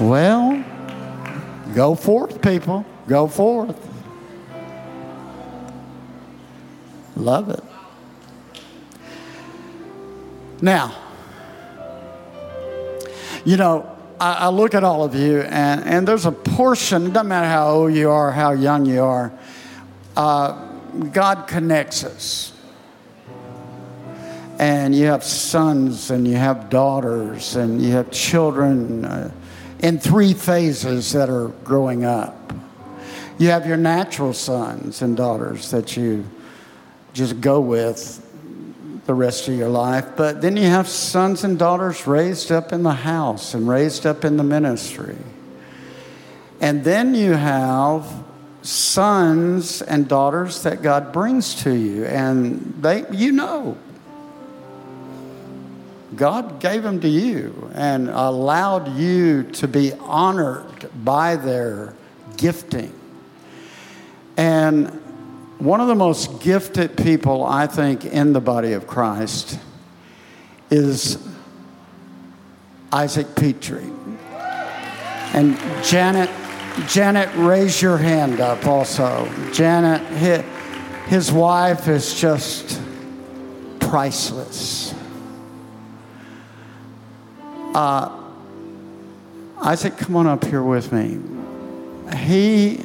Well, go forth, people. Go forth. Love it. Now, you know, I, I, look at all of you, and, and there's a portion, it doesn't matter how old you are, how young you are, uh, God connects us. And you have sons, and you have daughters, and you have children uh, in three phases that are growing up. You have your natural sons and daughters that you just go with the rest of your life. But then you have sons and daughters raised up in the house and raised up in the ministry. And then you have sons and daughters that God brings to you, and they, you know, God gave them to you and allowed you to be honored by their gifting. And one of the most gifted people, I think, in the body of Christ is Isaac Pitre. And Janet, Janet, raise your hand up also. Janet, his, wife is just priceless. Uh, Isaac, come on up here with me. He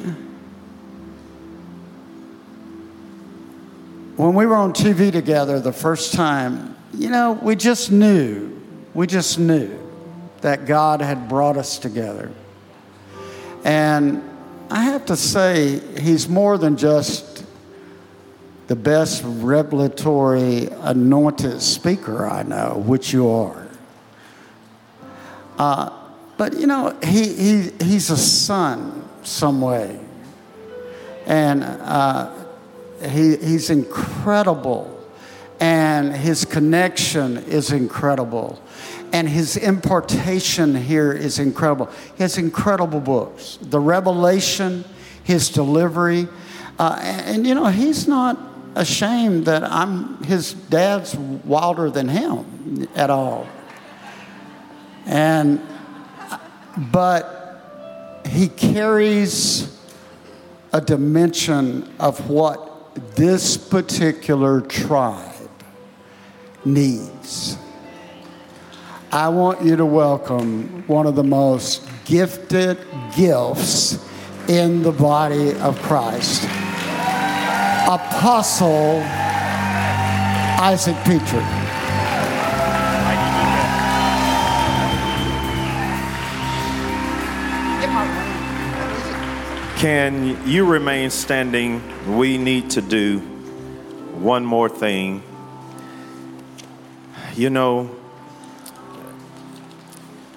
when we were on TV together the first time, you know, we just knew, we just knew that God had brought us together. And I have to say, he's more than just the best revelatory anointed speaker I know, which you are. Uh, but you know, he, he, he's a son some way. And uh, he, he's incredible, and his connection is incredible, and his importation here is incredible. He has incredible books. The Revelation, his delivery, uh, and, and you know, he's not ashamed that I'm his dad's wilder than him at all. And but he carries a dimension of what this particular tribe needs. I want you to welcome one of the most gifted gifts in the body of Christ Apostle Isaac Pitre. Can you remain standing? We need to do one more thing. You know,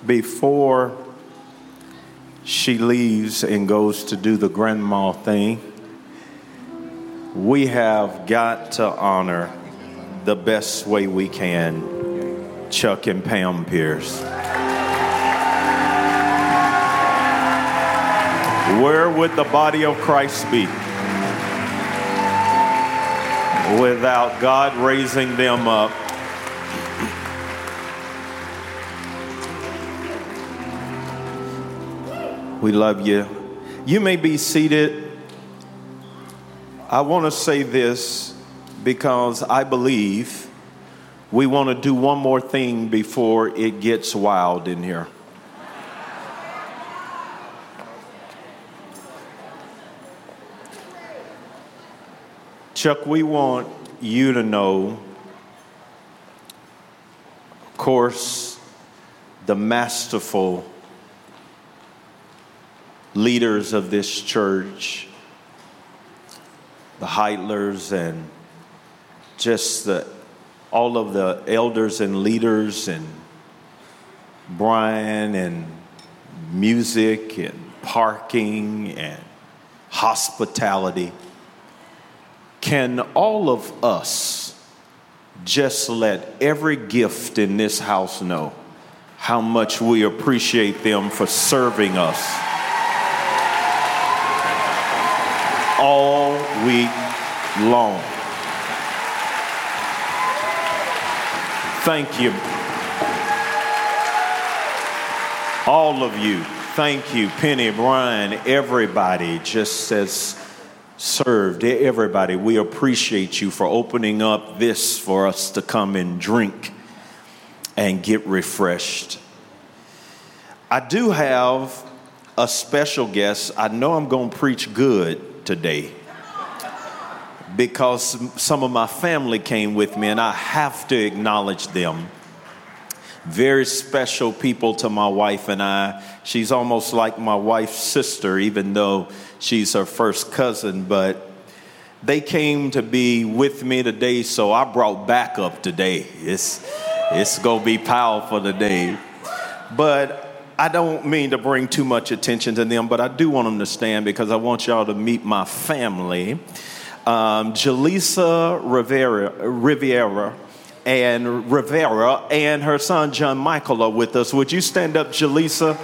before she leaves and goes to do the grandma thing, we have got to honor the best way we can Chuck and Pam Pierce. Where would the body of Christ be without God raising them up? We love you. You may be seated. I want to say this because I believe we want to do one more thing before it gets wild in here. Chuck, we want you to know, of course, the masterful leaders of this church, the Heidlers, and just the, all of the elders and leaders, and Brian, and music, and parking, and hospitality. Can all of us just let every gift in this house know how much we appreciate them for serving us all week long? Thank you. All of you, Thank you, Penny, Brian, everybody just says served. Everybody, we appreciate you for opening up this for us to come and drink and get refreshed. I do have a special guest. I know I'm going to preach good today because some of my family came with me and I have to acknowledge them. Very special people to my wife and I. She's almost like my wife's sister, even though she's her first cousin, but they came to be with me today, so I brought backup today. It's, it's gonna be powerful today. But I don't mean to bring too much attention to them, but I do want them to stand because I want y'all to meet my family. Um, Jaleesa Rivera, Riviera and Rivera and her son John Michael are with us. Would you stand up, Jaleesa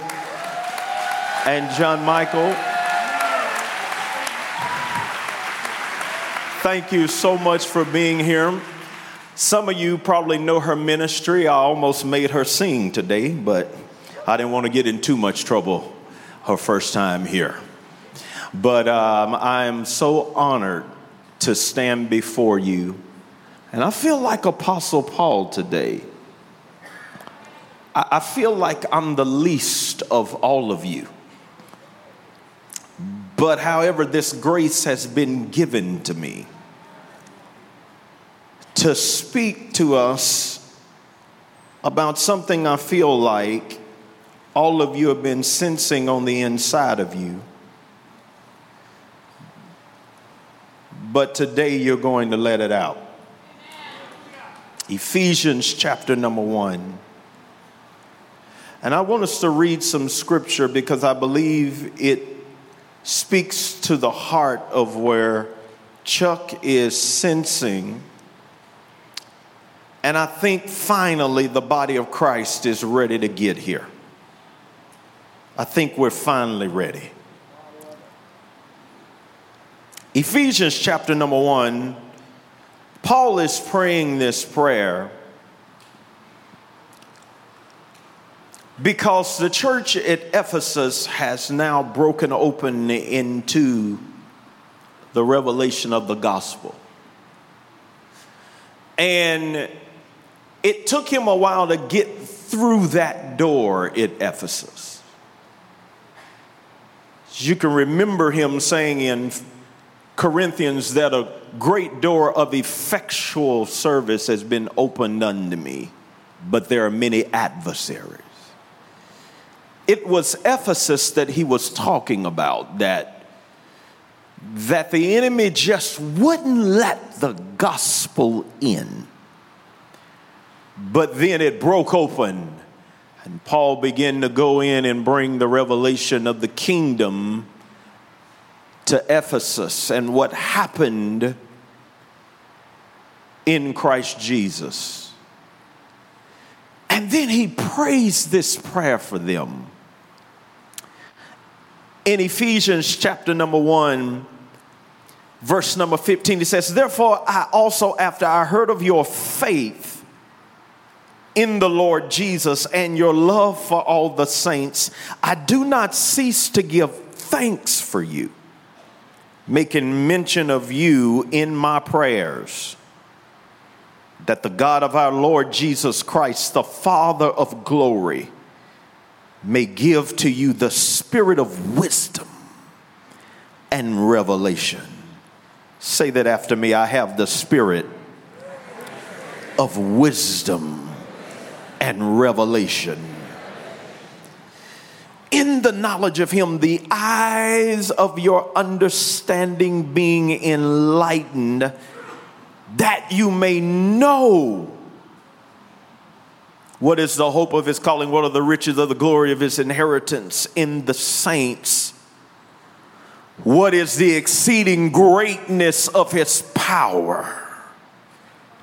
and John Michael? Thank you so much for being here. Some of you probably know her ministry. I almost made her sing today, but I didn't want to get in too much trouble her first time here. But um, I am so honored to stand before you. And I feel like Apostle Paul today. I, I feel like I'm the least of all of you. But however, this grace has been given to me to speak to us about something I feel like all of you have been sensing on the inside of you. But today you're going to let it out. Ephesians chapter number one. And I want us to read some scripture because I believe it speaks to the heart of where Chuck is sensing and I think finally the body of Christ is ready to get here. I think we're finally ready. Ephesians chapter number one, Paul is praying this prayer because the church at Ephesus has now broken open into the revelation of the gospel. And it took him a while to get through that door at Ephesus. You can remember him saying in Corinthians that a great door of effectual service has been opened unto me, but there are many adversaries. It was Ephesus that he was talking about that that the enemy just wouldn't let the gospel in. But then it broke open, and Paul began to go in and bring the revelation of the kingdom to Ephesus and what happened in Christ Jesus. And then he prays this prayer for them. In Ephesians chapter number 1, verse number 15, he says, Therefore, I also, after I heard of your faith, in the Lord Jesus and your love for all the saints, I do not cease to give thanks for you, making mention of you in my prayers. That the God of our Lord Jesus Christ, the Father of glory, may give to you the spirit of wisdom and revelation. Say that after me I have the spirit of wisdom and revelation. In the knowledge of Him, the eyes of your understanding being enlightened, that you may know what is the hope of His calling, what are the riches of the glory of His inheritance in the saints. What is the exceeding greatness of his power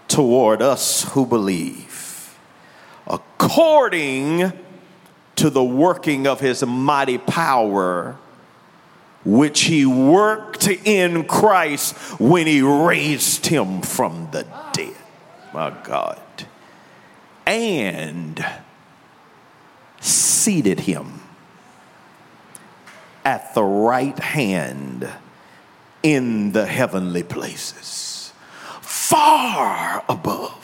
toward us who believe? according to the working of his mighty power, which he worked in Christ when he raised him from the dead. My God. And seated him at the right hand in the heavenly places, far above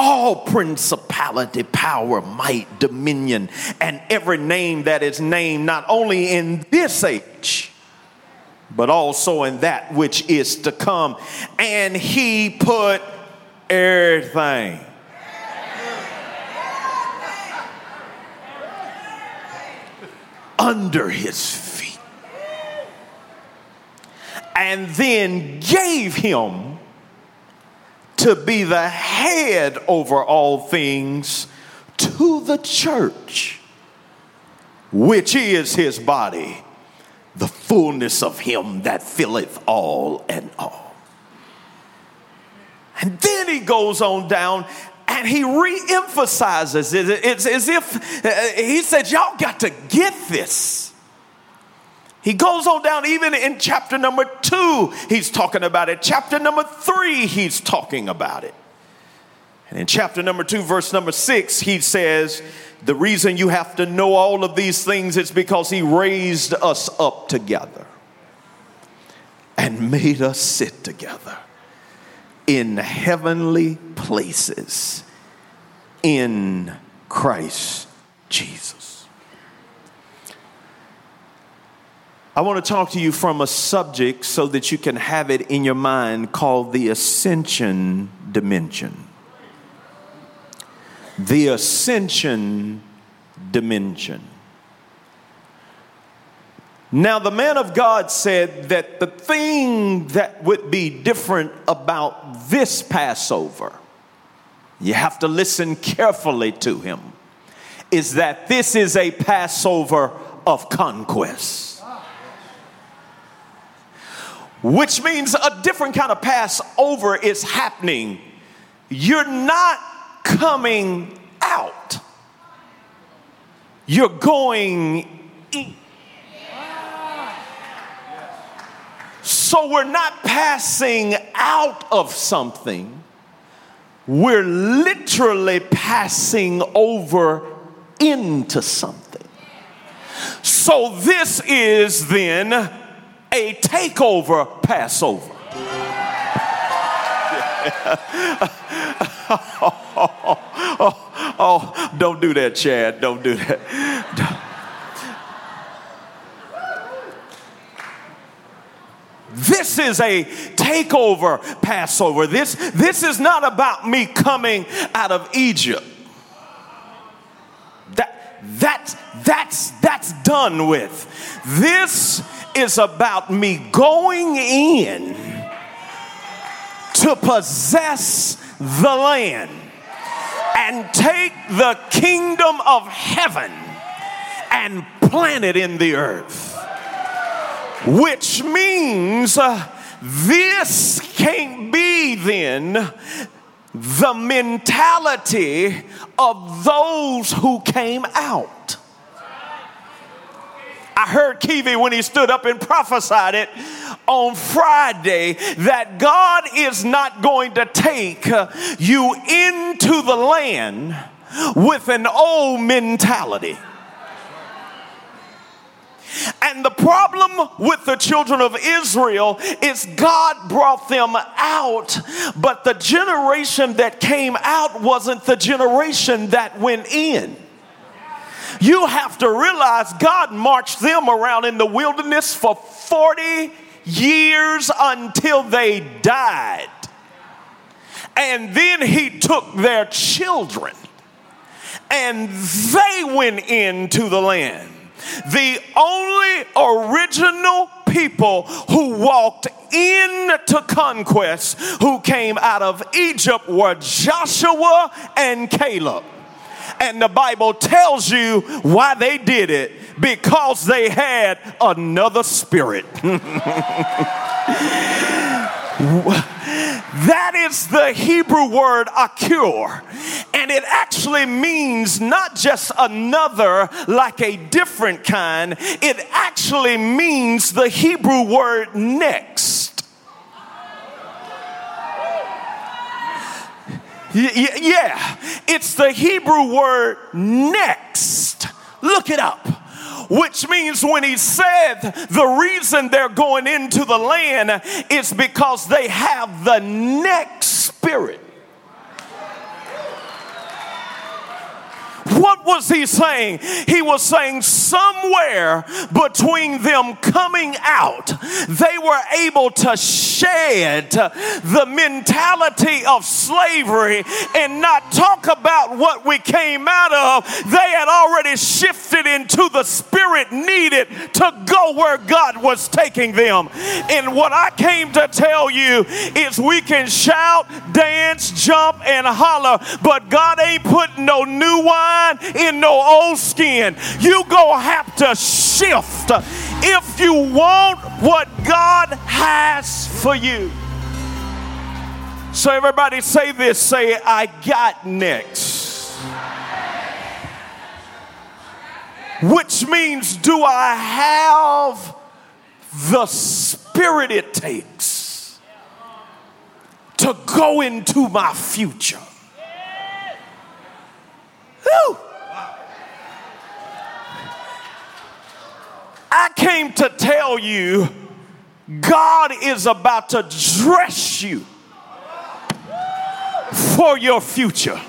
all principality, power, might, dominion, and every name that is named not only in this age, but also in that which is to come. And he put everything. Under his feet, and then gave him to be the head over all things to the church, which is his body, the fullness of him that filleth all and all. And then he goes on down and he re-emphasizes it. It's as if uh, he said, Y'all got to get this. He goes on down, even in chapter number two, he's talking about it. Chapter number three, he's talking about it. And in chapter number two, verse number six, he says, The reason you have to know all of these things is because he raised us up together and made us sit together in heavenly places in Christ Jesus. I want to talk to you from a subject so that you can have it in your mind called the ascension dimension. The ascension dimension. Now, the man of God said that the thing that would be different about this Passover, you have to listen carefully to him, is that this is a Passover of conquest which means a different kind of Passover is happening. You're not coming out, you're going in. So we're not passing out of something, we're literally passing over into something. So this is then a takeover Passover. oh, oh, oh, don't do that, Chad. Don't do that. This is a takeover Passover. This, this is not about me coming out of Egypt. That, that, that's, that's done with. This is about me going in to possess the land and take the kingdom of heaven and plant it in the earth. Which means uh, this can't be then the mentality of those who came out. I heard Kiwi when he stood up and prophesied it on Friday that God is not going to take uh, you into the land with an old mentality. And the problem with the children of Israel is God brought them out, but the generation that came out wasn't the generation that went in. You have to realize God marched them around in the wilderness for 40 years until they died. And then he took their children and they went into the land. The only original people who walked into conquest who came out of Egypt were Joshua and Caleb. And the Bible tells you why they did it because they had another spirit. that is the Hebrew word akur. And it actually means not just another, like a different kind, it actually means the Hebrew word next. Yeah, it's the Hebrew word next. Look it up. which means when he said the reason they're going into the land is because they have the next spirit. What was he saying? He was saying somewhere between them coming out, they were able to shed the mentality of slavery and not talk about what we came out of. They had already shifted into the spirit needed to go where God was taking them. And what I came to tell you is we can shout, dance, jump, and holler, but God ain't putting no new wine in no old skin. You gonna have to shift if you want what God has for you. So everybody say this, say I got next. Which means do I have the spirit it takes to go into my future? I came to tell you God is about to dress you for your future.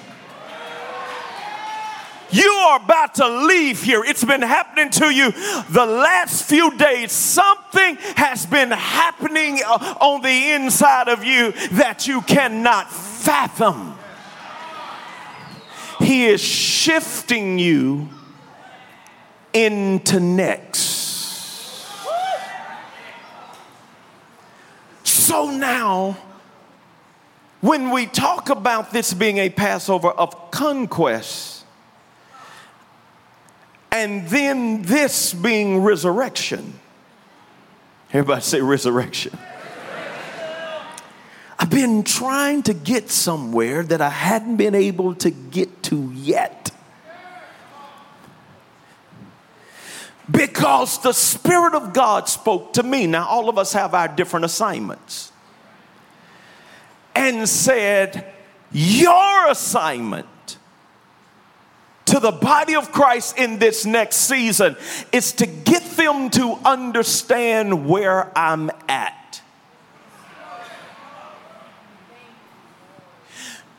You are about to leave here. It's been happening to you the last few days. Something has been happening uh, on the inside of you that you cannot fathom. He is shifting you into next. So now, when we talk about this being a Passover of conquest, and then this being resurrection, everybody say resurrection. Been trying to get somewhere that I hadn't been able to get to yet. because the Spirit of God spoke to me. Now, all of us have our different assignments. And said, Your assignment to the body of Christ in this next season is to get them to understand where I'm at.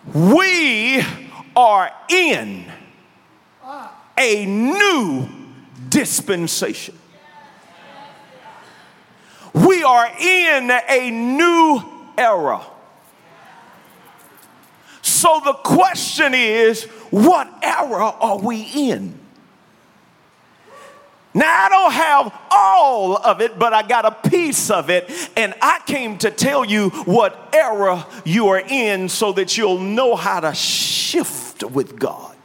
We are in a new dispensation. We are in a new era. So the question is, what era are we in? Now, I don't have all of it, but I got a piece of it. And I came to tell you what era you are in so that you'll know how to shift with God.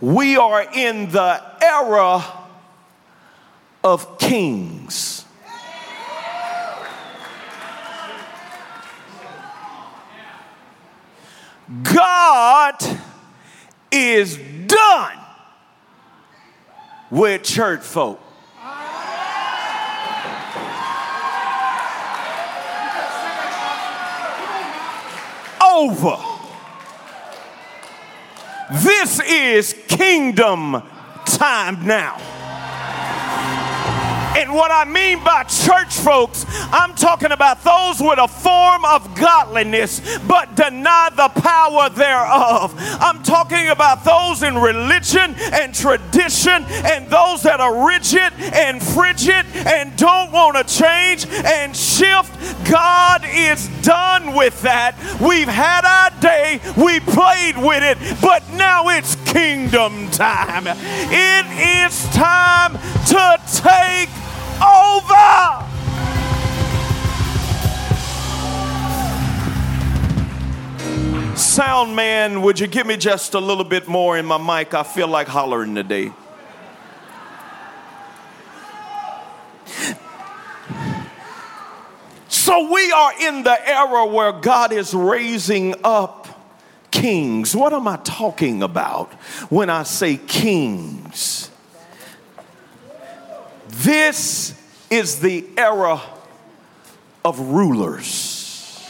We are in the era of kings. God is done with church folk. Over. This is kingdom time now. And what I mean by church folks, I'm talking about those with a form of godliness but deny the power thereof. I'm talking about those in religion and tradition and those that are rigid and frigid and don't want to change and shift. God is done with that. We've had our day, we played with it, but now it's kingdom time. It is time to take over. Sound man, would you give me just a little bit more in my mic? I feel like hollering today. So we are in the era where God is raising up kings. What am I talking about when I say kings? This is the era of rulers.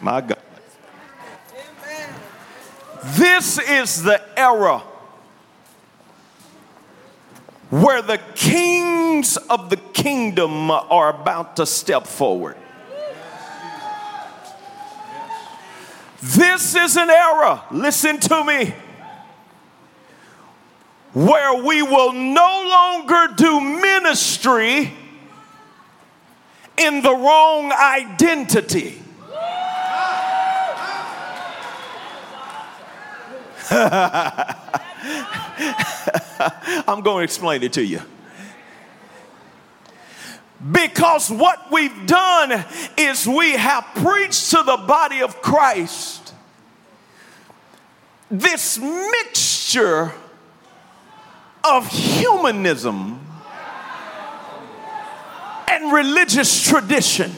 My God. This is the era where the kings of the kingdom are about to step forward. This is an era, listen to me, where we will no longer do ministry in the wrong identity. I'm going to explain it to you. Because what we've done is we have preached to the body of Christ this mixture of humanism and religious tradition.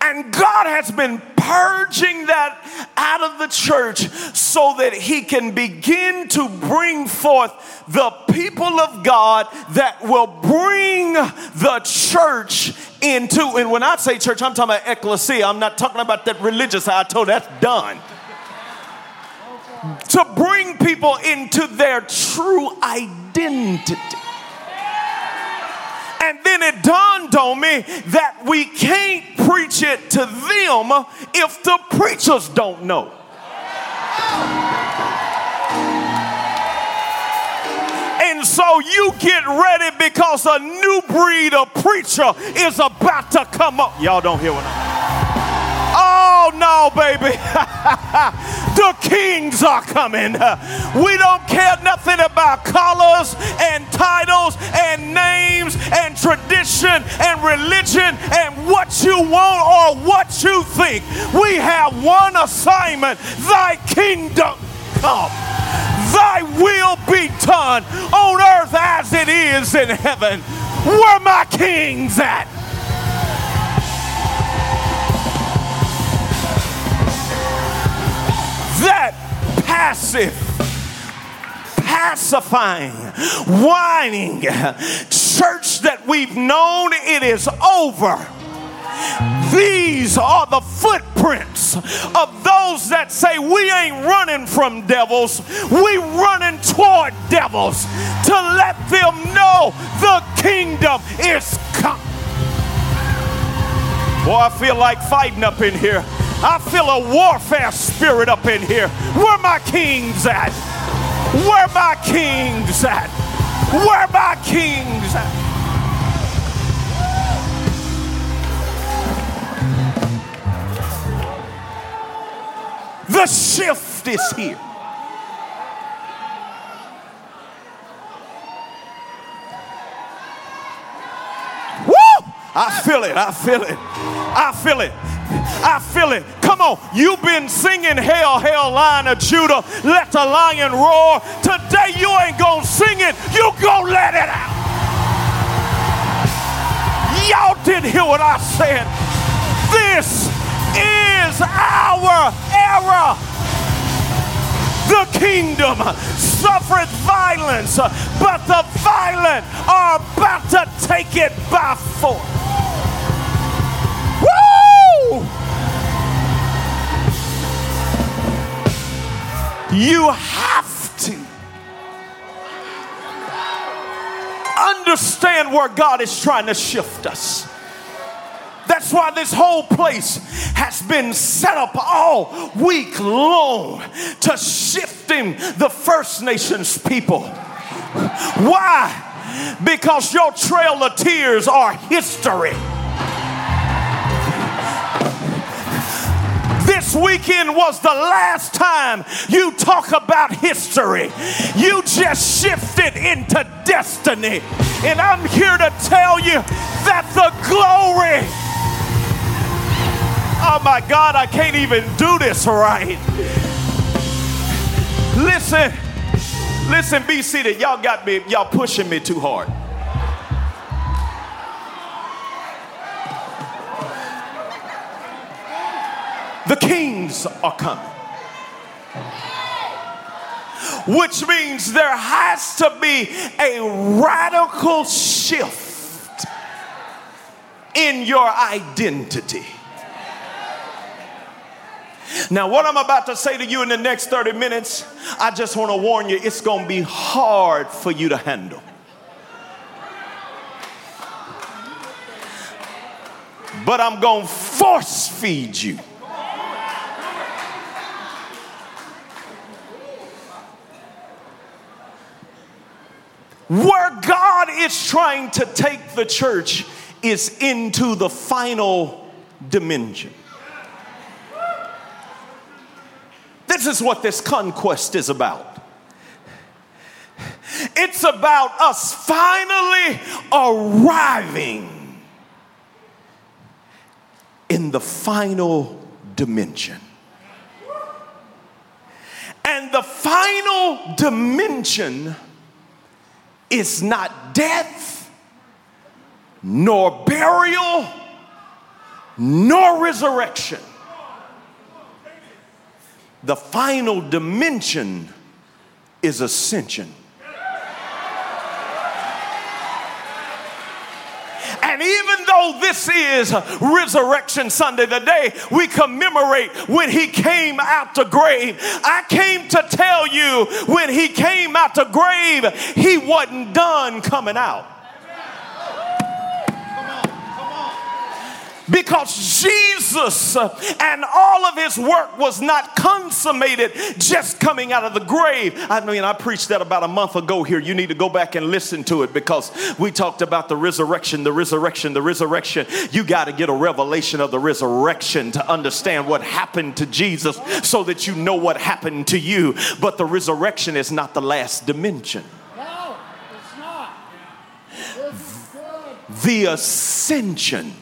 And God has been purging that out of the church so that He can begin to bring forth the people of God that will bring the church into. And when I say church, I'm talking about ecclesia. I'm not talking about that religious. I told that's done. To bring people into their true identity. And then it dawned on me that we can't preach it to them if the preachers don't know. And so you get ready because a new breed of preacher is about to come up. Y'all don't hear what I'm Oh no, baby. the kings are coming. We don't care nothing about colors and titles and names and tradition and religion and what you want or what you think. We have one assignment thy kingdom come. Thy will be done on earth as it is in heaven. Where my kings at? That passive, pacifying, whining church that we've known, it is over. These are the footprints of those that say we ain't running from devils, we running toward devils to let them know the kingdom is come. Boy, I feel like fighting up in here. I feel a warfare spirit up in here. Where my kings at? Where my kings at? Where my kings at? The shift is here. Woo! I feel it. I feel it. I feel it. I feel it. Come on. You've been singing Hail, Hail, Lion of Judah. Let the lion roar. Today you ain't going to sing it. You going to let it out. Y'all didn't hear what I said. This is our era. The kingdom suffereth violence, but the violent are about to take it by force. Woo! You have to understand where God is trying to shift us. That's why this whole place has been set up all week long to shifting the First Nations people. Why? Because your trail of tears are history. This weekend was the last time you talk about history. You just shifted into destiny. And I'm here to tell you that the glory Oh my God, I can't even do this right. Listen, listen, be seated. Y'all got me, y'all pushing me too hard. The kings are coming. Which means there has to be a radical shift in your identity. Now, what I'm about to say to you in the next 30 minutes, I just want to warn you, it's going to be hard for you to handle. But I'm going to force feed you. Where God is trying to take the church is into the final dimension. This is what this conquest is about. It's about us finally arriving in the final dimension. And the final dimension is not death, nor burial, nor resurrection. The final dimension is ascension. And even though this is Resurrection Sunday, the day we commemorate when he came out the grave, I came to tell you when he came out the grave, he wasn't done coming out. Because Jesus and all of his work was not consummated just coming out of the grave. I mean, I preached that about a month ago here. You need to go back and listen to it because we talked about the resurrection, the resurrection, the resurrection. You got to get a revelation of the resurrection to understand what happened to Jesus so that you know what happened to you. But the resurrection is not the last dimension. No, it's not. The ascension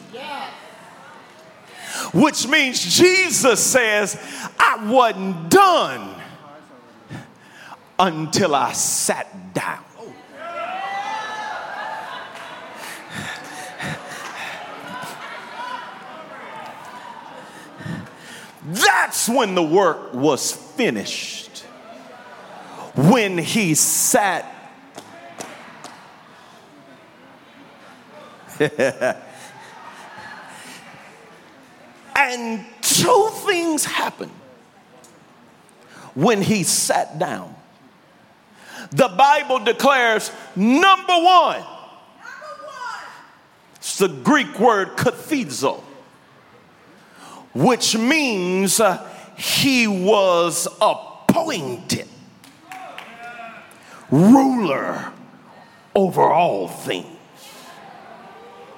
which means Jesus says, I wasn't done until I sat down. That's when the work was finished. When he sat And two things happened when he sat down. The Bible declares number one, it's the Greek word kathizo, which means uh, he was appointed ruler over all things.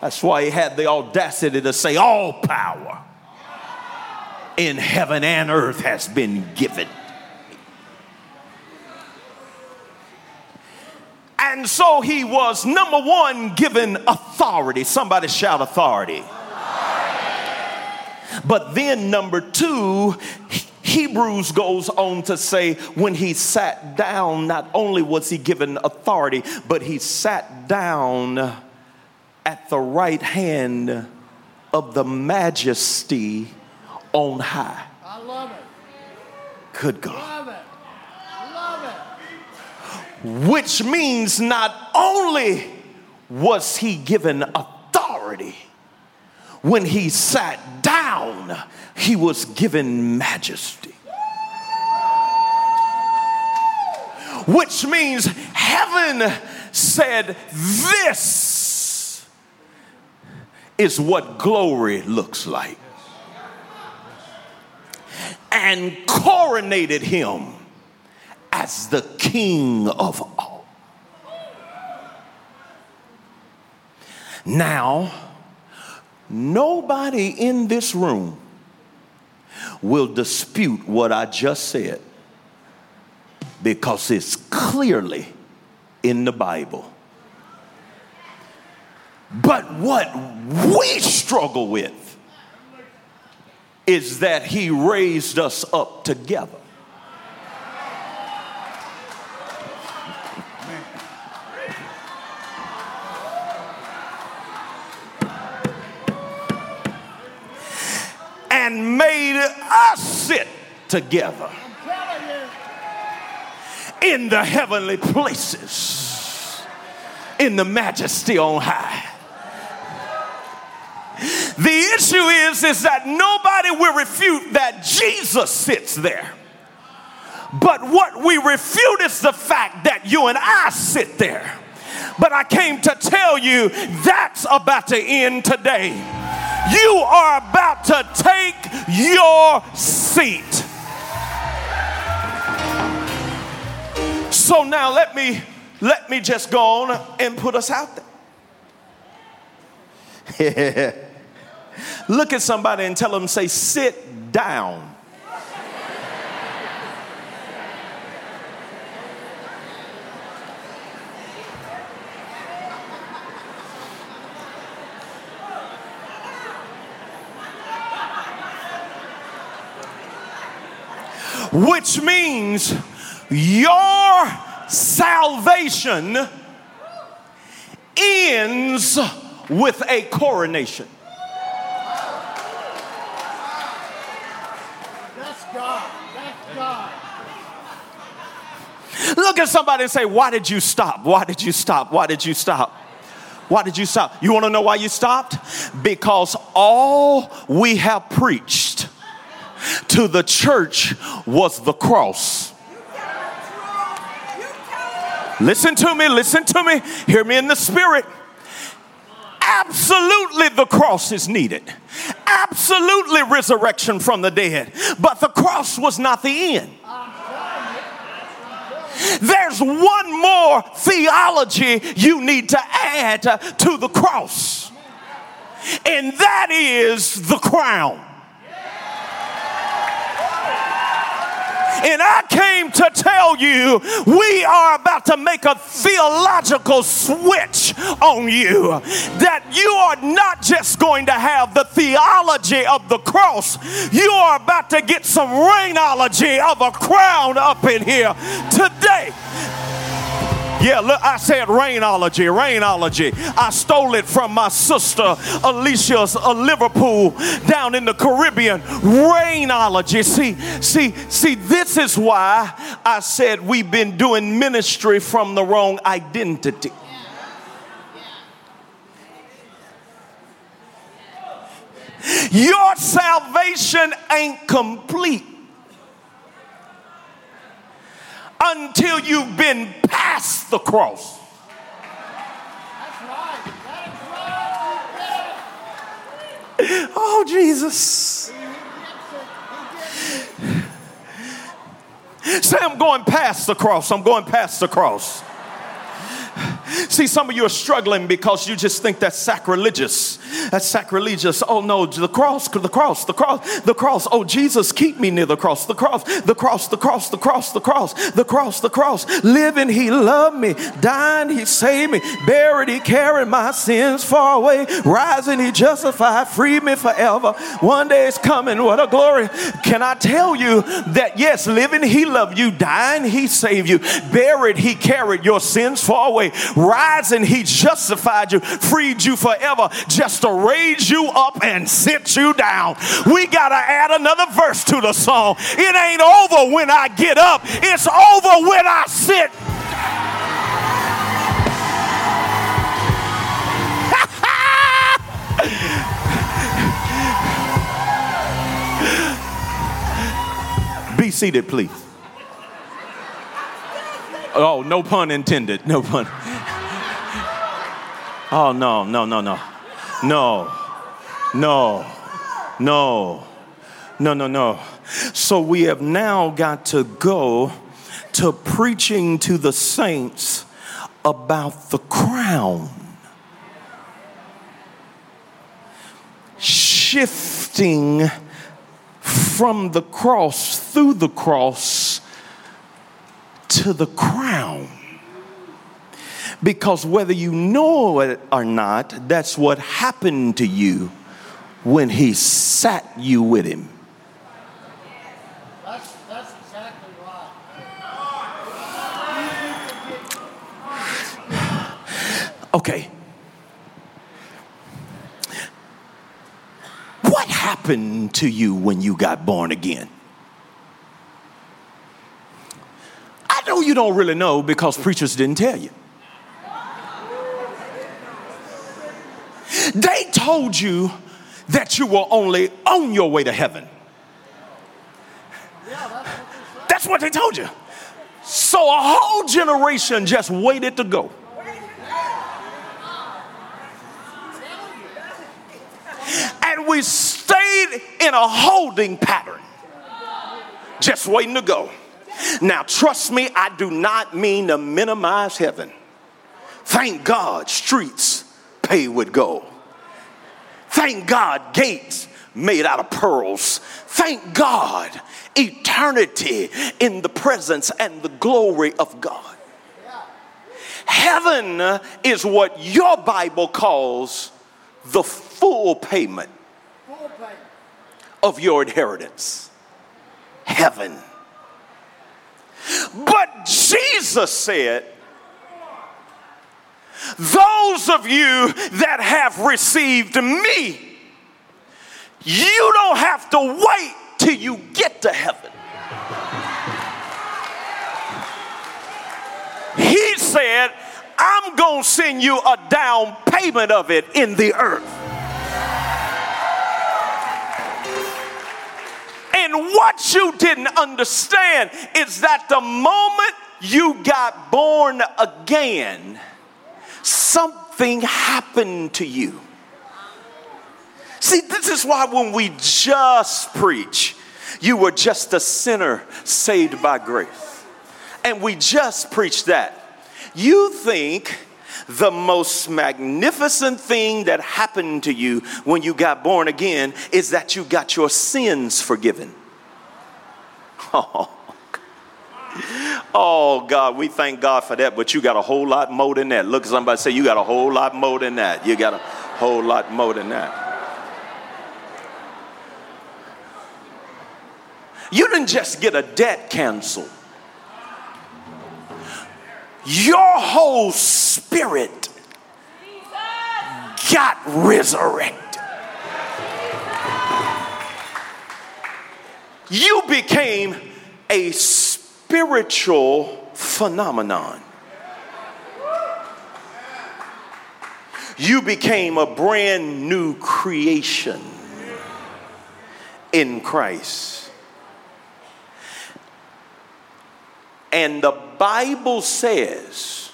That's why he had the audacity to say, All power in heaven and earth has been given. And so he was, number one, given authority. Somebody shout authority. authority. But then, number two, Hebrews goes on to say when he sat down, not only was he given authority, but he sat down at the right hand of the majesty on high. I love it. Good God. Love it. Love it. Which means not only was he given authority, when he sat down, he was given majesty. Which means heaven said, This is what glory looks like and coronated him as the king of all. Now, nobody in this room will dispute what I just said because it's clearly in the Bible. But what we struggle with is that he raised us up together. And made us sit together in the heavenly places, in the majesty on high. The issue is, is that nobody will refute that Jesus sits there. But what we refute is the fact that you and I sit there. But I came to tell you that's about to end today. You are about to take your seat. So now let me let me just go on and put us out there. Look at somebody and tell them, say, sit down. Which means your salvation ends with a coronation. That's God. That's God. Look at somebody and say, Why did you stop? Why did you stop? Why did you stop? Why did you stop? You want to know why you stopped? Because all we have preached to the church was the cross. Listen to me, listen to me, hear me in the spirit. Absolutely, the cross is needed. Absolutely, resurrection from the dead. But the cross was not the end. There's one more theology you need to add to the cross, and that is the crown. And I came to tell you we are about to make a theological switch on you. That you are not just going to have the theology of the cross, you are about to get some reignology of a crown up in here today. Yeah, look, I said reignology, reignology. I stole it from my sister Alicia's a Liverpool down in the Caribbean. Reignology. See, see, see, this is why I said we've been doing ministry from the wrong identity. Your salvation ain't complete until you've been past the cross. That's right. Right. Oh, Jesus. Say, I'm going past the cross. I'm going past the cross. See, some of you are struggling because you just think that's sacrilegious. That's sacrilegious. Oh no, the cross, the cross, the cross, the cross. Oh, Jesus, keep me near the cross, the cross, the cross, the cross, the cross, the cross, the cross, the cross. Living, He loved me. Dying, He saved me. Buried, He carried my sins far away. Rising, He justified, freed me forever. One day it's coming. What a glory. Can I tell you that yes, living, He loved you. Dying, He saved you. Buried, He carried your sins far away rising, he justified you, freed you forever, just to raise you up and sit you down. We got to add another verse to the song. It ain't over when I get up, it's over when I sit. Be seated, please. Oh, no pun intended. No pun. Oh, no, no, no, no. No, no, no, no, no, no. So we have now got to go to preaching to the saints about the crown. Shifting from the cross, through the cross, to the crown. Because whether you know it or not, that's what happened to you when he sat you with him. That's, that's exactly right. Okay. What happened to you when you got born again? Know you don't really know because preachers didn't tell you. They told you that you were only on your way to heaven. That's what they told you. So a whole generation just waited to go. And we stayed in a holding pattern, just waiting to go. Now, trust me, I do not mean to minimize heaven. Thank God, streets paved with gold. Thank God, gates made out of pearls. Thank God, eternity in the presence and the glory of God. Heaven is what your Bible calls the full payment of your inheritance. Heaven. But Jesus said, Those of you that have received me, you don't have to wait till you get to heaven. He said, I'm going to send you a down payment of it in the earth. And what you didn't understand is that the moment you got born again, something happened to you. See, this is why when we just preach, you were just a sinner saved by grace. And we just preach that. You think the most magnificent thing that happened to you when you got born again is that you got your sins forgiven. Oh. Oh God, we thank God for that, but you got a whole lot more than that. Look somebody say, You got a whole lot more than that. You got a whole lot more than that. You didn't just get a debt canceled, your whole spirit got resurrected. You became a spiritual phenomenon. You became a brand new creation in Christ. And the Bible says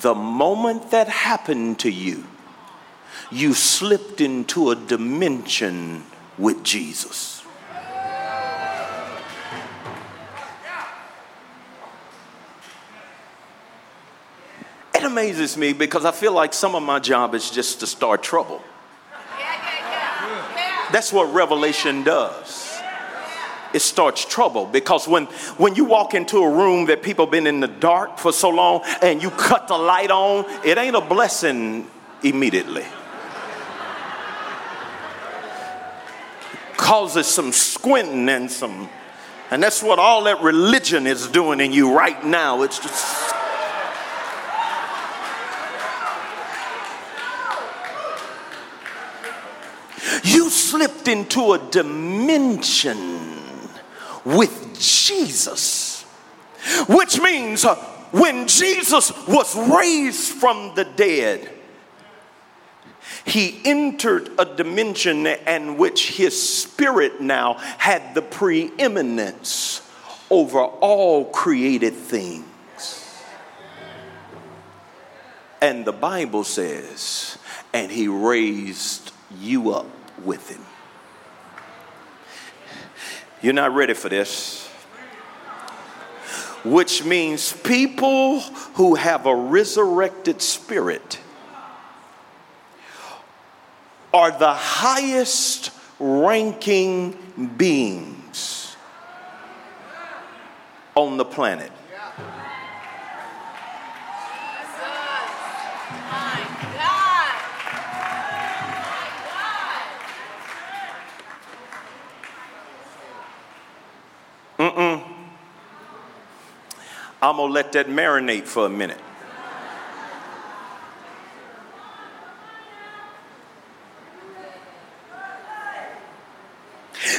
the moment that happened to you, you slipped into a dimension with Jesus. It amazes me because I feel like some of my job is just to start trouble. That's what revelation does it starts trouble because when when you walk into a room that people been in the dark for so long and you cut the light on it ain't a blessing immediately. Causes some squinting and some and that's what all that religion is doing in you right now. It's just you slipped into a dimension with Jesus. Which means uh, when Jesus was raised from the dead, he entered a dimension in which his spirit now had the preeminence over all created things. And the Bible says, and he raised you up with him. You're not ready for this. Which means people who have a resurrected spirit are the highest ranking beings on the planet. I'm going to let that marinate for a minute.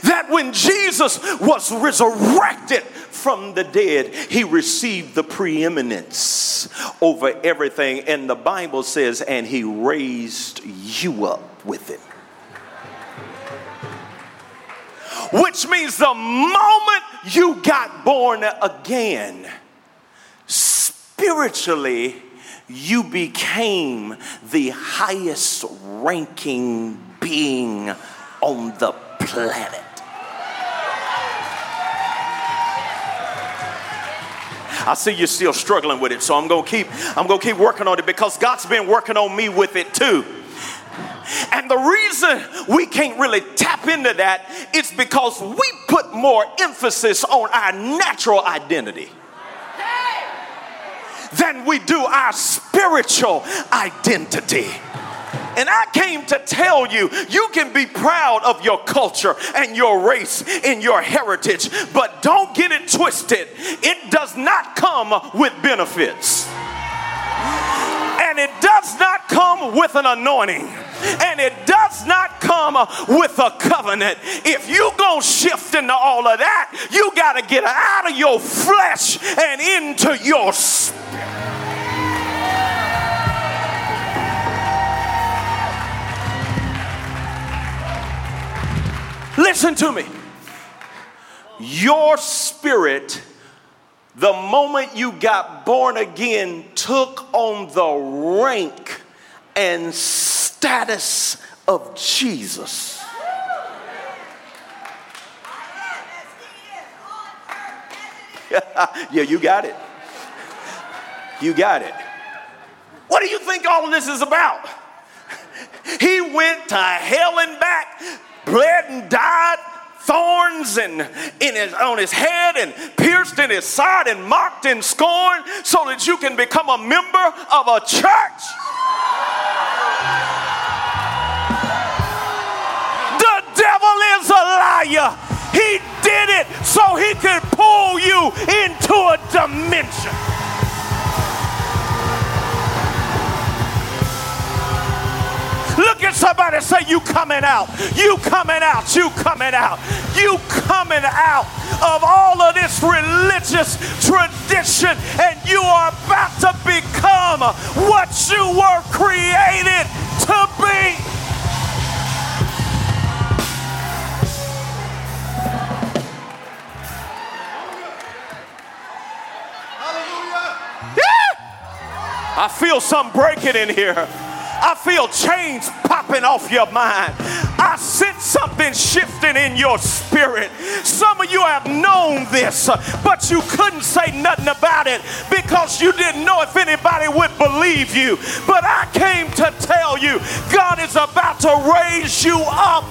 That when Jesus was resurrected from the dead, he received the preeminence over everything. And the Bible says, and he raised you up with him. Which means the moment you got born again, spiritually, you became the highest ranking being on the planet. I see you're still struggling with it, so I'm gonna keep I'm gonna keep working on it because God's been working on me with it too. And the reason we can't really tap into that is because we put more emphasis on our natural identity than we do our spiritual identity. And I came to tell you, you can be proud of your culture and your race and your heritage, but don't get it twisted. It does not come with benefits. And it does not come with an anointing. And it does not come with a covenant. If you gonna shift into all of that, you gotta get out of your flesh and into your spirit. Listen to me. Your spirit, the moment you got born again, took on the rank and status of Jesus. yeah, you got it. You got it. What do you think all of this is about? He went to hell and back bled and died, thorns and in his, on his head and pierced in his side and mocked and scorned so that you can become a member of a church. The devil is a liar. He did it so he could pull you into a dimension. Look at somebody say, You coming out. You coming out. You coming out. You coming out of all of this religious tradition, and you are about to become what you were created to be. I feel something breaking in here. I feel chains popping off your mind. I sense something shifting in your spirit. Some of you have known this, but you couldn't say nothing about it because you didn't know if anybody would believe you. But I came to tell you God is about to raise you up.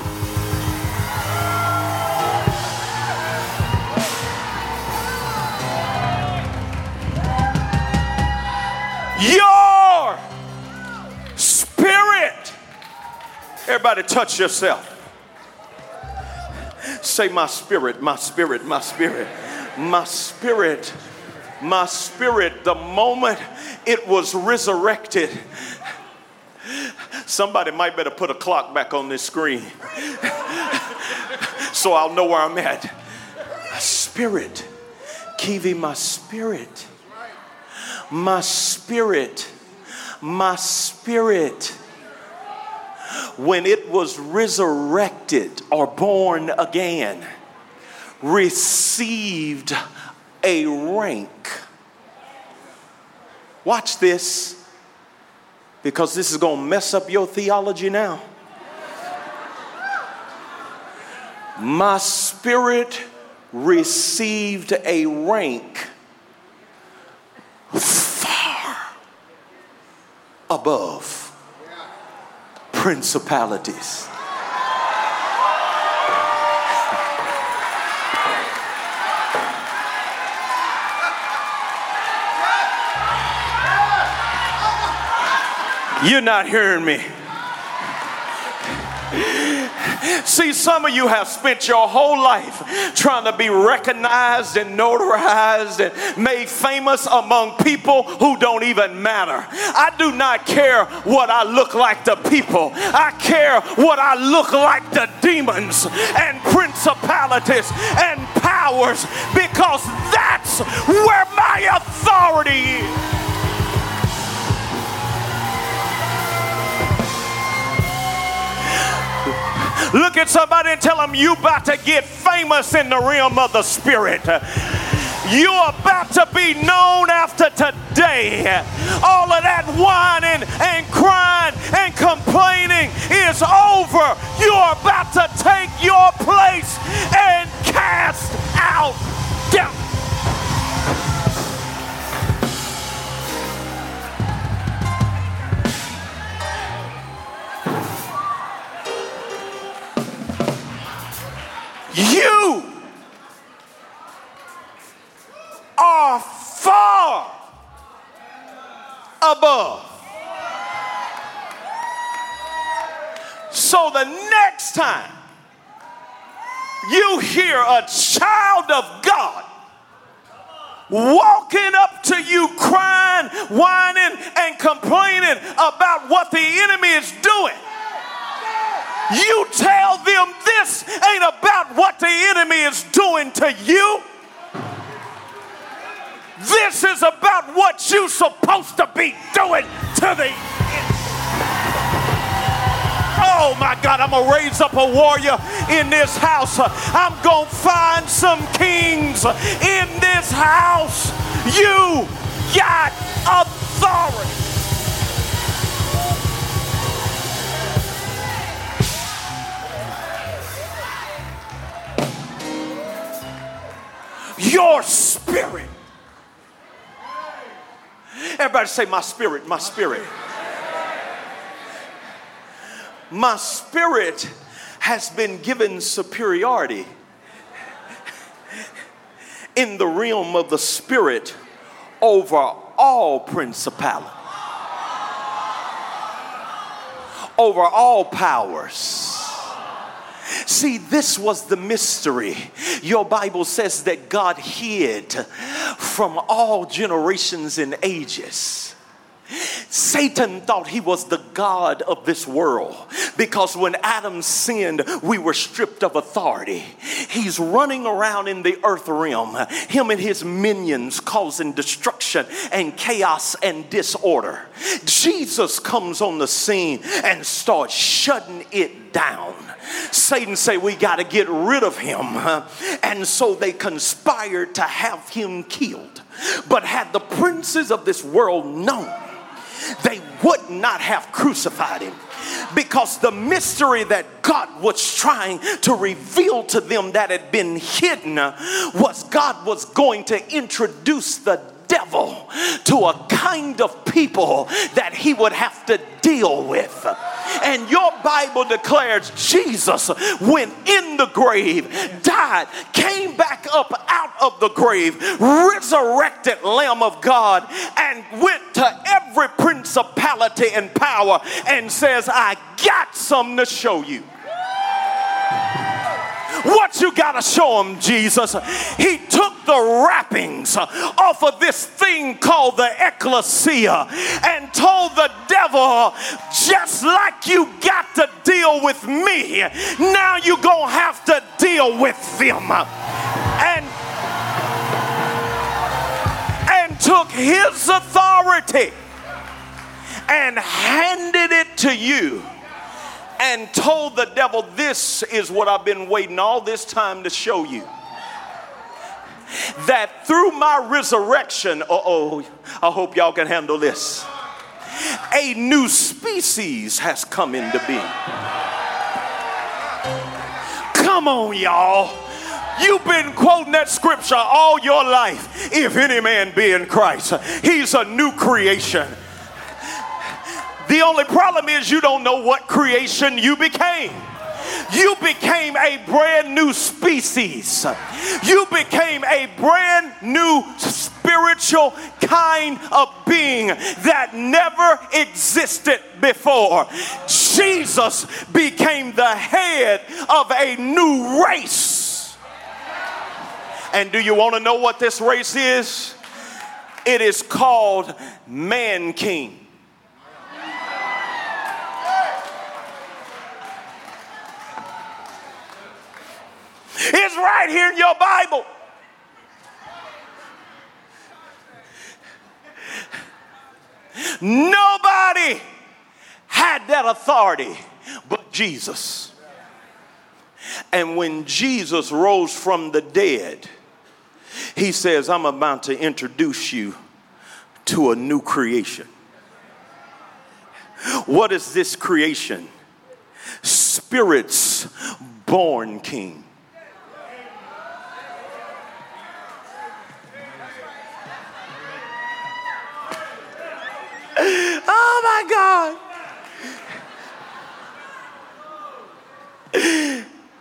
Your spirit. Everybody, touch yourself. Say, My spirit, my spirit, my spirit, my spirit, my spirit. The moment it was resurrected, somebody might better put a clock back on this screen so I'll know where I'm at. My spirit, Kiwi, my spirit, my spirit my spirit, when it was resurrected or born again, received a rank. Watch this because this is going to mess up your theology now. My spirit received a rank above principalities. You're not hearing me. See, some of you have spent your whole life trying to be recognized and notarized and made famous among people who don't even matter. I do not care what I look like to people, I care what I look like to demons and principalities and powers because that's where my authority is. Look at somebody and tell them you about to get famous in the realm of the spirit. You're about to be known after today. All of that whining and crying and complaining is over. You're about to take your place and cast out You are far above. So the next time you hear a child of God walking up to you crying, whining, and complaining about what the enemy is doing, you tell them this ain't about what the enemy is doing to you. This is about what you're supposed to be doing to the Oh my God, I'm gonna raise up a warrior in this house. I'm gonna find some kings in this house. You got authority. Your spirit Everybody say, My spirit, my spirit. My spirit has been given superiority in the realm of the spirit over all principality, over all powers See, this was the mystery. Your Bible says that God hid from all generations and ages. Satan thought he was the God of this world because when Adam sinned, we were stripped of authority. He's running around in the earth realm, him and his minions causing destruction and chaos and disorder. Jesus comes on the scene and starts shutting it down. Satan say we got to get rid of him. And so they conspired to have him killed. But had the princes of this world known, they would not have crucified him because the mystery that God was trying to reveal to them that had been hidden was God was going to introduce the devil to a kind of people that he would have to deal with. And your Bible declares Jesus went in the grave, died, came back up out of the grave, resurrected Lamb of God, and went to every principality and power and says, I got something to show you. What you got to show him, Jesus? He took the wrappings off of this thing called the ecclesia and told the devil, just like you got to deal with me, now you're going to have to deal with them. And and took his authority and handed it to you and told the devil, This is what I've been waiting all this time to show you. That through my resurrection, oh, I hope y'all can handle this. A new species has come into being. Come on, y'all. You've been quoting that scripture all your life. If any man be in Christ, he's a new creation. The only problem is you don't know what creation you became. You became a brand new species. You became a brand new spiritual kind of being that never existed before. Jesus became the head of a new race. And do you want to know what this race is? It is called Man King. It's right here in your Bible. Nobody had that authority but Jesus. And when Jesus rose from the dead, he says, I'm about to introduce you to a new creation. What is this creation? Spirit's born king. Oh my God.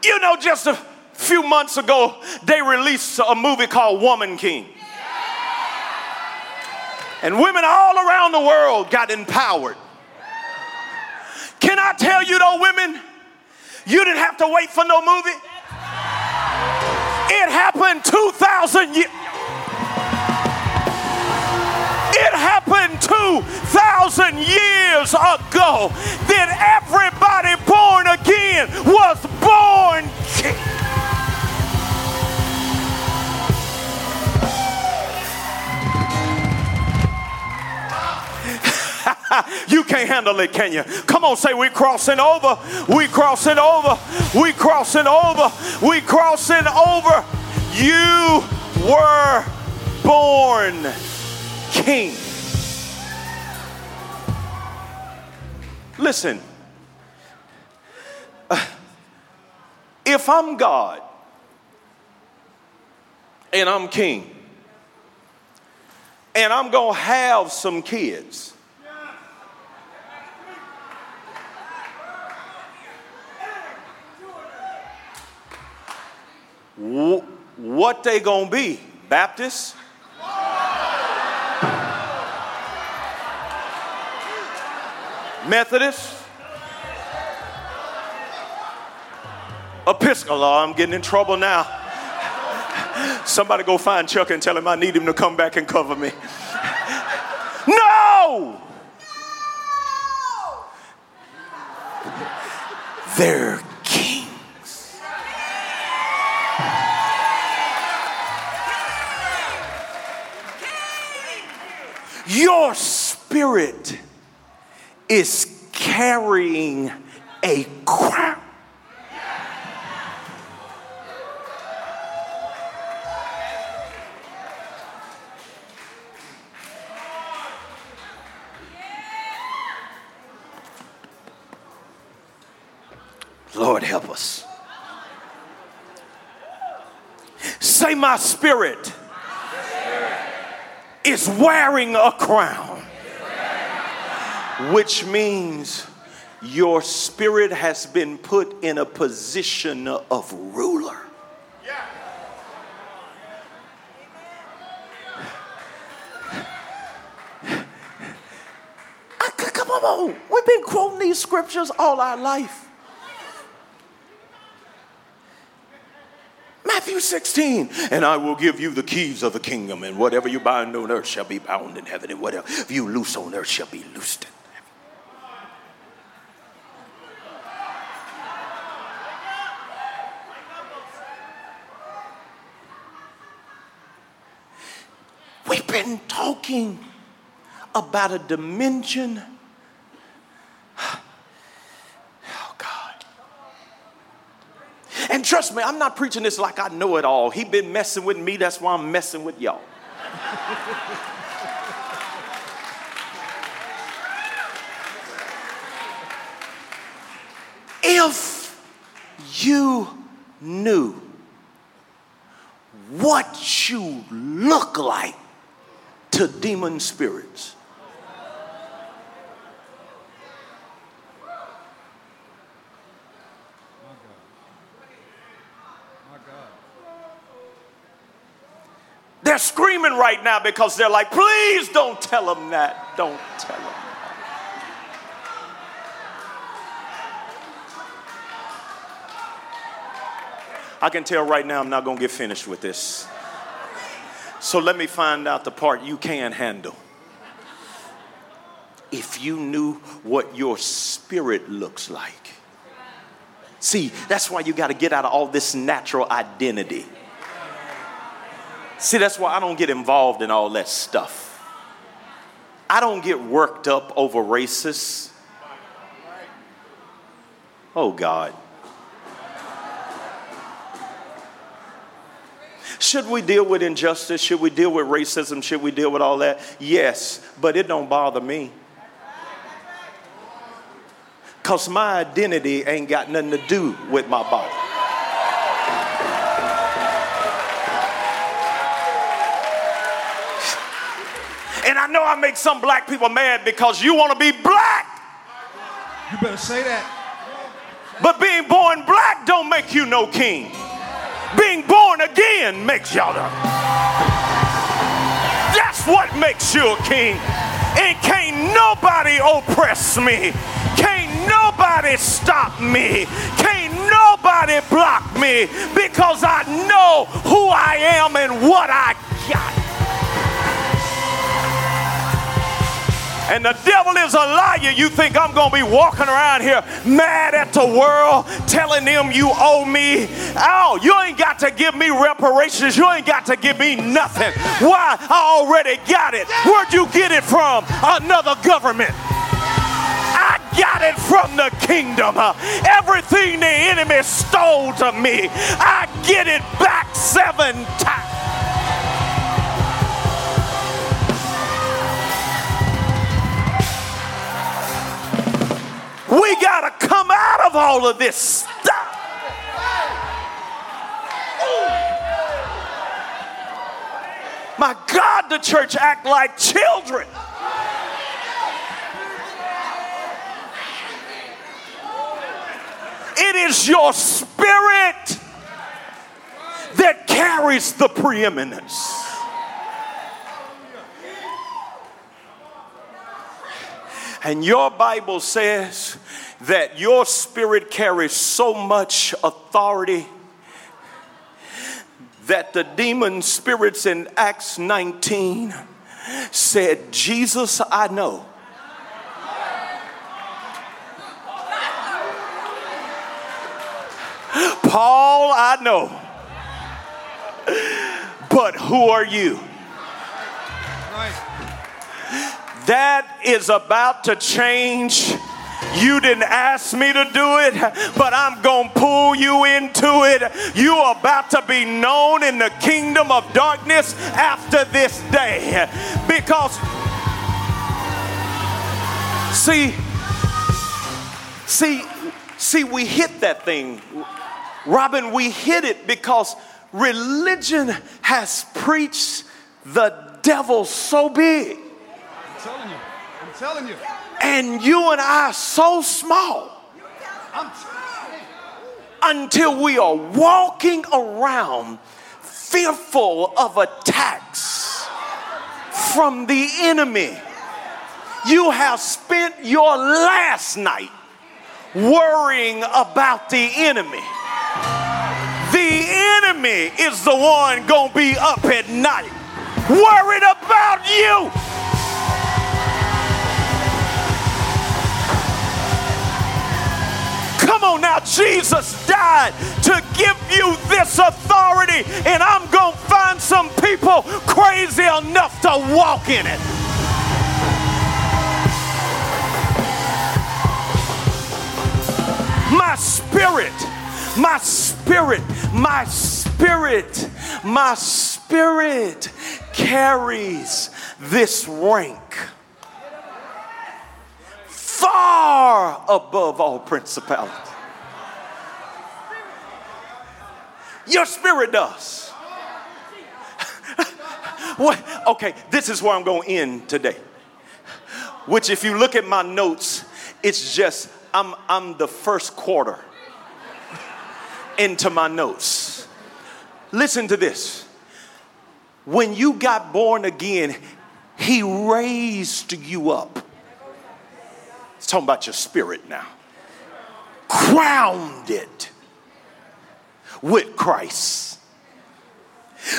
You know, just a few months ago, they released a movie called Woman King. And women all around the world got empowered. Can I tell you, though, women, you didn't have to wait for no movie. It happened 2,000 years. It happened 2,000 years ago. Then everybody born again was born king. you can't handle it, can you? Come on, say we crossing over. We crossing over. We crossing over. We crossing over. You were born king. Listen, uh, if I'm God and I'm king and I'm going to have some kids, what they gonna be? Baptists? Methodist, Episcopal. I'm getting in trouble now. Somebody go find Chuck and tell him I need him to come back and cover me. No! They're kings. Your spirit is carrying a crown. Lord, help us. Say, my spirit, my spirit. is wearing a crown which means your spirit has been put in a position of ruler. Come on, we've been quoting these scriptures all our life. Matthew 16, and I will give you the keys of the kingdom, and whatever you bind on earth shall be bound in heaven, and whatever you loose on earth shall be loosed in We've been talking about a dimension. Oh, God. And trust me, I'm not preaching this like I know it all. He been messing with me, that's why I'm messing with y'all. if you knew what you look like to demon spirits. They're screaming right now because they're like, please don't tell them that. Don't tell them. I can tell right now I'm not going to get finished with this. So let me find out the part you can handle. If you knew what your spirit looks like. See, that's why you got to get out of all this natural identity. See, that's why I don't get involved in all that stuff. I don't get worked up over racists. Oh, God. Should we deal with injustice? Should we deal with racism? Should we deal with all that? Yes, but it don't bother me. Because my identity ain't got nothing to do with my body. And I know I make some black people mad because you want to be black. You better say that. But being born black don't make you no king. Being born again makes y'all the. That's what makes you a king. And can't nobody oppress me. Can't nobody stop me. Can't nobody block me because I know who I am and what I got. And the devil is a liar. You think I'm going to be walking around here mad at the world, telling them you owe me? Oh, you ain't got to give me reparations. You ain't got to give me nothing. Why? I already got it. Where'd you get it from? Another government. I got it from the kingdom. Everything the enemy stole to me, I get it back seven times. We got to come out of all of this stuff. My God, the church act like children. It is your spirit that carries the preeminence. And your Bible says that your spirit carries so much authority that the demon spirits in Acts 19 said, Jesus, I know. Paul, I know. But who are you? That is about to change. You didn't ask me to do it, but I'm going to pull you into it. You are about to be known in the kingdom of darkness after this day. Because, see, see, see, we hit that thing. Robin, we hit it because religion has preached the devil so big. Telling you. I'm telling you. And you and I are so small I'm until we are walking around fearful of attacks from the enemy. You have spent your last night worrying about the enemy. The enemy is the one gonna be up at night worried about you. Come on now, Jesus died to give you this authority, and I'm gonna find some people crazy enough to walk in it. My spirit, my spirit, my spirit, my spirit carries this rank far above all principality. Your spirit does. what? Okay, this is where I'm going to end today. Which, if you look at my notes, it's just I'm, I'm the first quarter into my notes. Listen to this. When you got born again, He raised you up. Talking about your spirit now. Crowned it with Christ.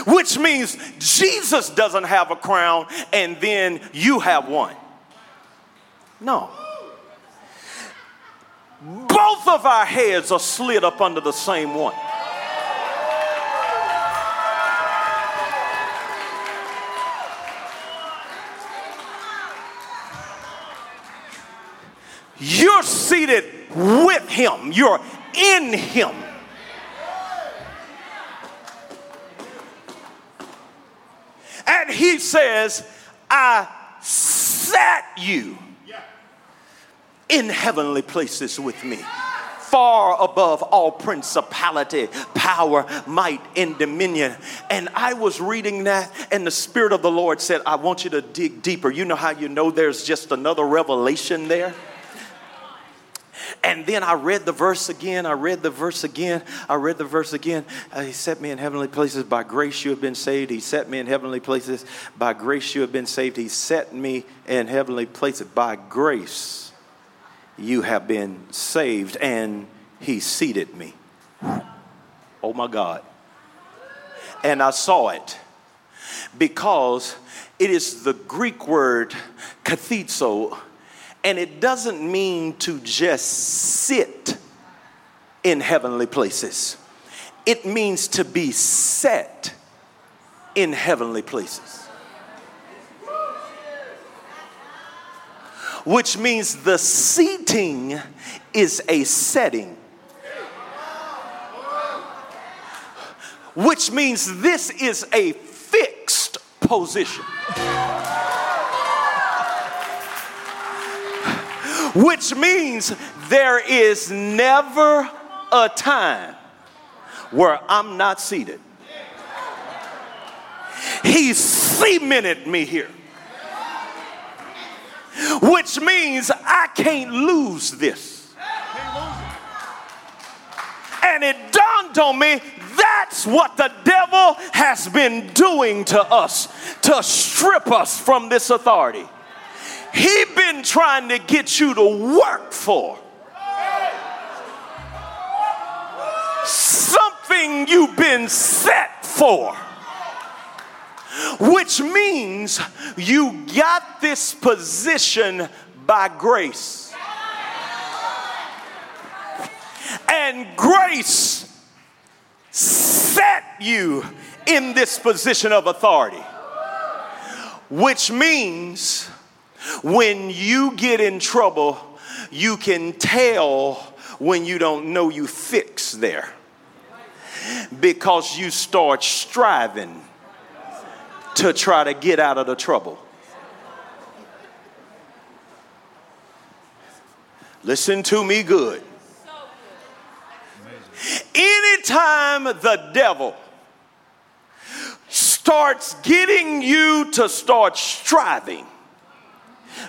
Which means Jesus doesn't have a crown and then you have one. No. Both of our heads are slid up under the same one. You're seated with him. You're in him. And He says, I sat you in heavenly places with me far above all principality, power, might, and dominion. And I was reading that, and the Spirit of the Lord said, I want you to dig deeper. You know how you know there's just another revelation there? And then I read the verse again. I read the verse again. I read the verse again. Uh, he set me in heavenly places. By grace you have been saved. He set me in heavenly places. By grace you have been saved. He set me in heavenly places. By grace you have been saved. And he seated me. Oh my God. And I saw it because it is the Greek word kathizo and it doesn't mean to just sit in heavenly places, it means to be set in heavenly places. Which means the seating is a setting. Which means this is a fixed position. Which means there is never a time where I'm not seated. He cemented me here, which means I can't lose this. And it dawned on me that's what the devil has been doing to us to strip us from this authority he been trying to get you to work for. Something you've been set for. Which means you got this position by grace. And grace set you in this position of authority. Which means when you get in trouble, you can tell when you don't know you fix there because you start striving to try to get out of the trouble. Listen to me good. Anytime the devil starts getting you to start striving,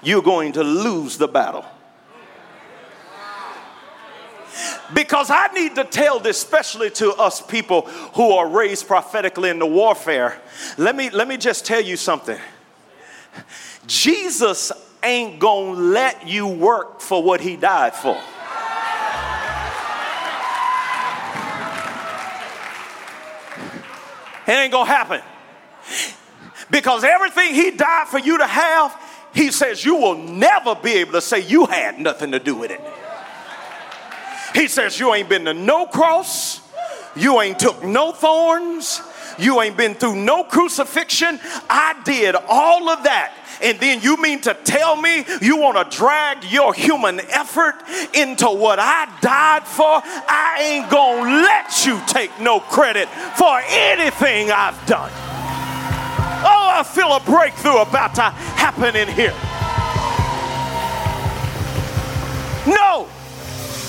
you're going to lose the battle. Because I need to tell this, especially to us people who are raised prophetically in the warfare. Let me, let me just tell you something. Jesus ain't gonna let you work for what he died for. It ain't gonna happen. Because everything he died for you to have, he says you will never be able to say you had nothing to do with it. He says you ain't been to no cross, you ain't took no thorns, you ain't been through no crucifixion. I did all of that. And then you mean to tell me you want to drag your human effort into what I died for? I ain't going to let you take no credit for anything I've done. I feel a breakthrough about to happen in here. No,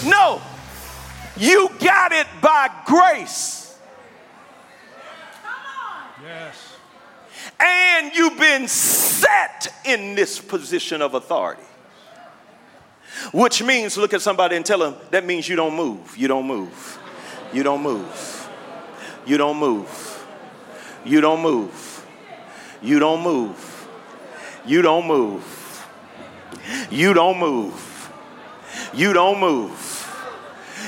no. You got it by grace. Yes. And you've been set in this position of authority. Which means, look at somebody and tell them, that means you don't move. You don't move. You don't move. You don't move. You don't move. You don't move. You don't move. You don't move. You don't move.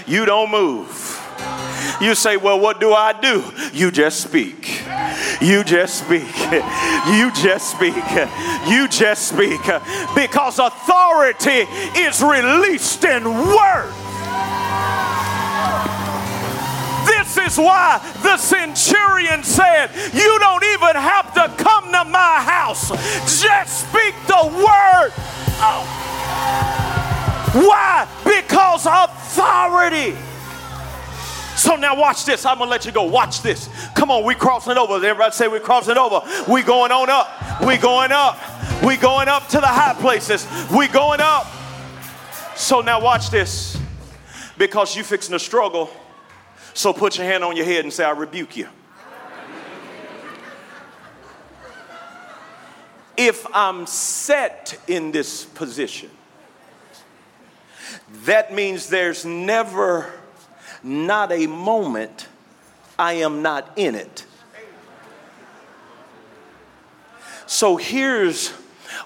You don't move. You say, Well, what do I do? You just speak. You just speak. You just speak. You just speak. Because authority is released in words. This is why the centurion said, You don't even have to to my house, just speak the word. Oh. Why? Because authority So now watch this. I'm gonna let you go. Watch this. Come on, we crossing over. Everybody say we crossing over. We going on up. We going up. We going up to the high places. We going up. So now watch this. Because you fixing to struggle. So put your hand on your head and say, I rebuke you. If I'm set in this position, that means there's never not a moment I am not in it. So here's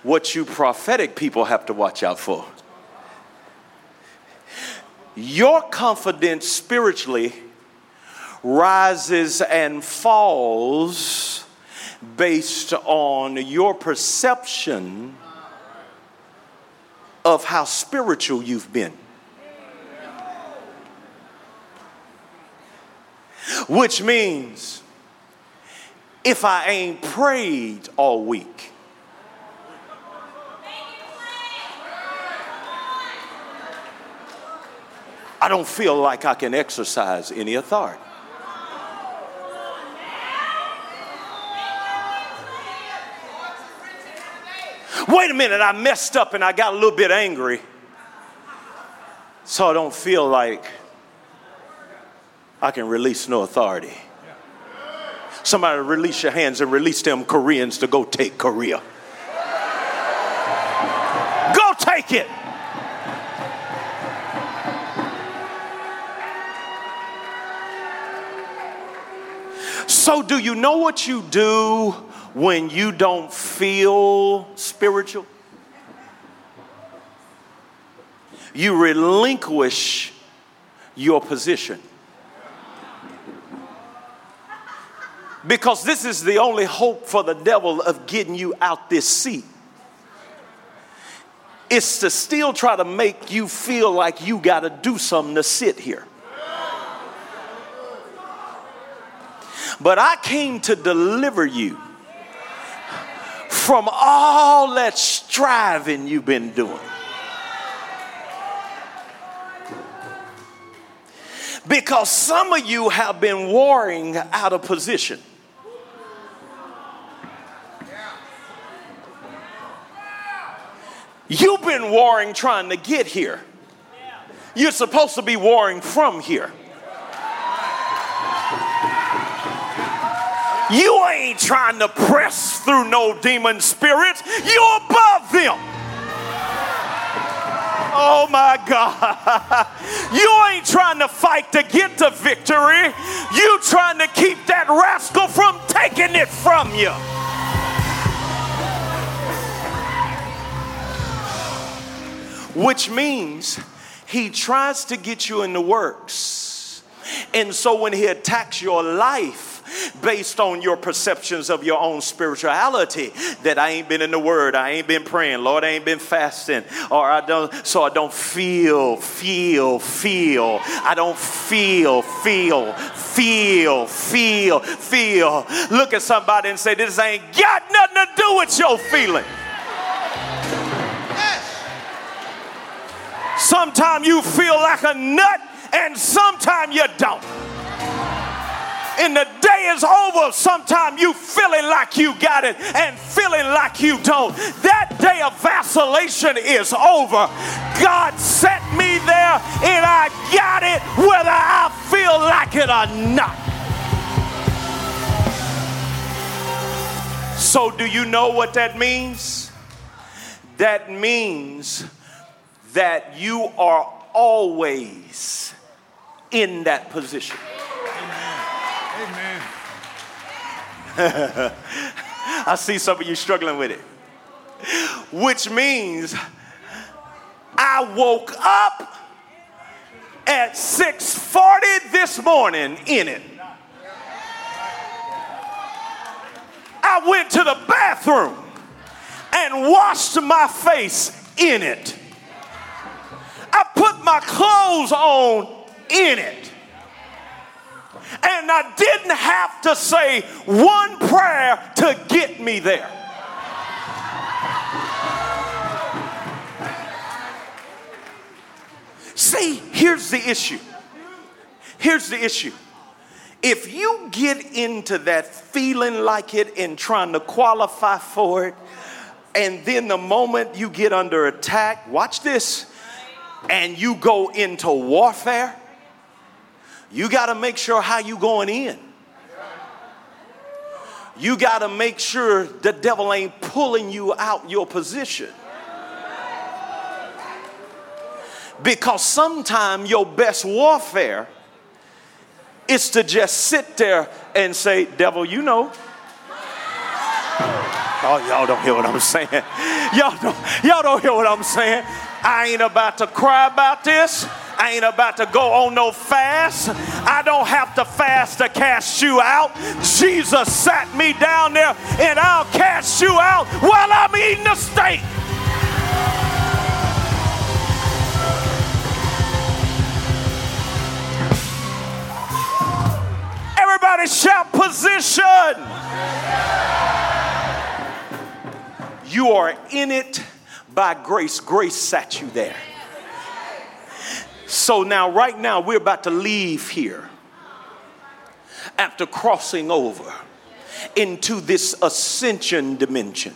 what you prophetic people have to watch out for. Your confidence spiritually rises and falls based on your perception of how spiritual you've been. Which means if I ain't prayed all week, I don't feel like I can exercise any authority. Wait a minute, I messed up and I got a little bit angry. So I don't feel like I can release no authority. Somebody release your hands and release them Koreans to go take Korea. Go take it. So, do you know what you do when you don't feel spiritual? You relinquish your position. Because this is the only hope for the devil of getting you out this seat. It's to still try to make you feel like you got to do something to sit here. But I came to deliver you from all that striving you've been doing. Because some of you have been warring out of position. You've been warring trying to get here. You're supposed to be warring from here. You ain't trying to press through no demon spirits. You're above them. Oh my God. You ain't trying to fight to get to victory. You trying to keep that rascal from taking it from you. Which means he tries to get you in the works. And so when he attacks your life, based on your perceptions of your own spirituality that I ain't been in the word, I ain't been praying, Lord, I ain't been fasting, or I don't, so I don't feel, feel, feel. I don't feel, feel, feel, feel, feel. Look at somebody and say, This ain't got nothing to do with your feeling. Sometimes you feel like a nut, and sometimes you don't and the day is over, sometime you feeling like you got it and feeling like you don't. That day of vacillation is over. God set me there and I got it whether I feel like it or not. So, do you know what that means? That means that you are always in that position. I see some of you struggling with it. Which means I woke up at 6:40 this morning in it. I went to the bathroom and washed my face in it. I put my clothes on in it. And I didn't have to say one prayer to get me there. See, here's the issue Here's the issue. If you get into that feeling like it and trying to qualify for it, and then the moment you get under attack, watch this, and you go into warfare, you got to make sure how you going in. You got to make sure the devil ain't pulling you out your position. Because sometimes your best warfare is to just sit there and say, Devil, you know. Oh, y'all don't hear what I'm saying. Y'all don't, y'all don't hear what I'm saying. I ain't about to cry about this. I ain't about to go on no fast. I don't have to fast to cast you out. Jesus sat me down there and I'll cast you out while I'm eating the steak. Everybody shout position. You are in it by grace. Grace sat you there. So now, right now, we're about to leave here after crossing over into this ascension dimension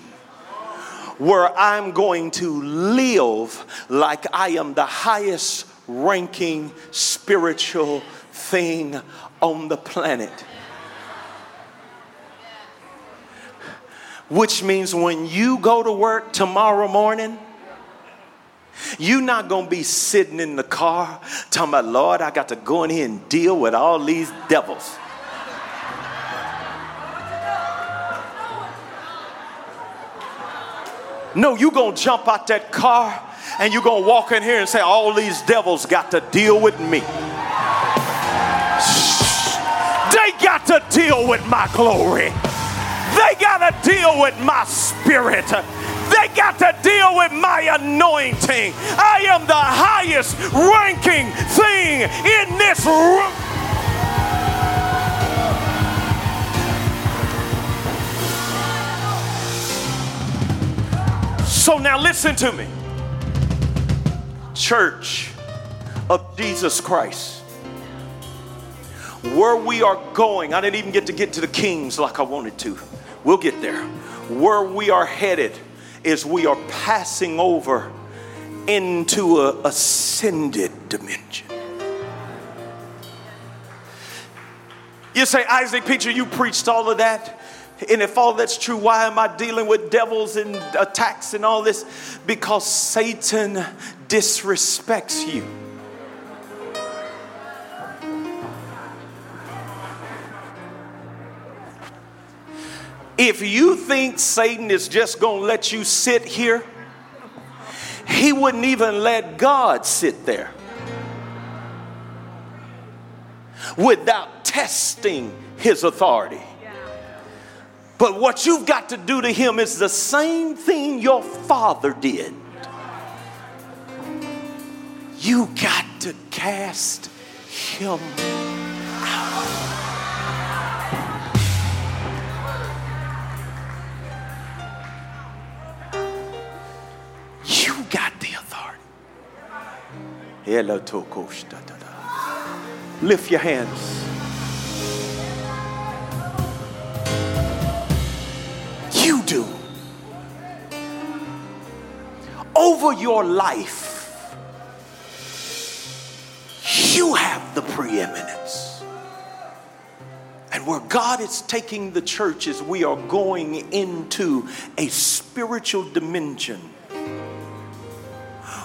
where I'm going to live like I am the highest ranking spiritual thing on the planet. Which means when you go to work tomorrow morning, you're not going to be sitting in the car talking about, Lord, I got to go in here and deal with all these devils. No, you're going to jump out that car and you're going to walk in here and say, All these devils got to deal with me. They got to deal with my glory. They got to deal with my spirit. They got to deal with my anointing. I am the highest ranking thing in this room. So now listen to me. Church of Jesus Christ. Where we are going, I didn't even get to get to the kings like I wanted to. We'll get there. Where we are headed is we are passing over into a ascended dimension. You say, Isaac Pitre, you preached all of that. And if all that's true, why am I dealing with devils and attacks and all this? Because Satan disrespects you. If you think Satan is just going to let you sit here, he wouldn't even let God sit there without testing his authority. But what you've got to do to him is the same thing your father did. You got to cast him Oh, Lift your hands. You do. Over your life, you have the preeminence. And where God is taking the church is we are going into a spiritual dimension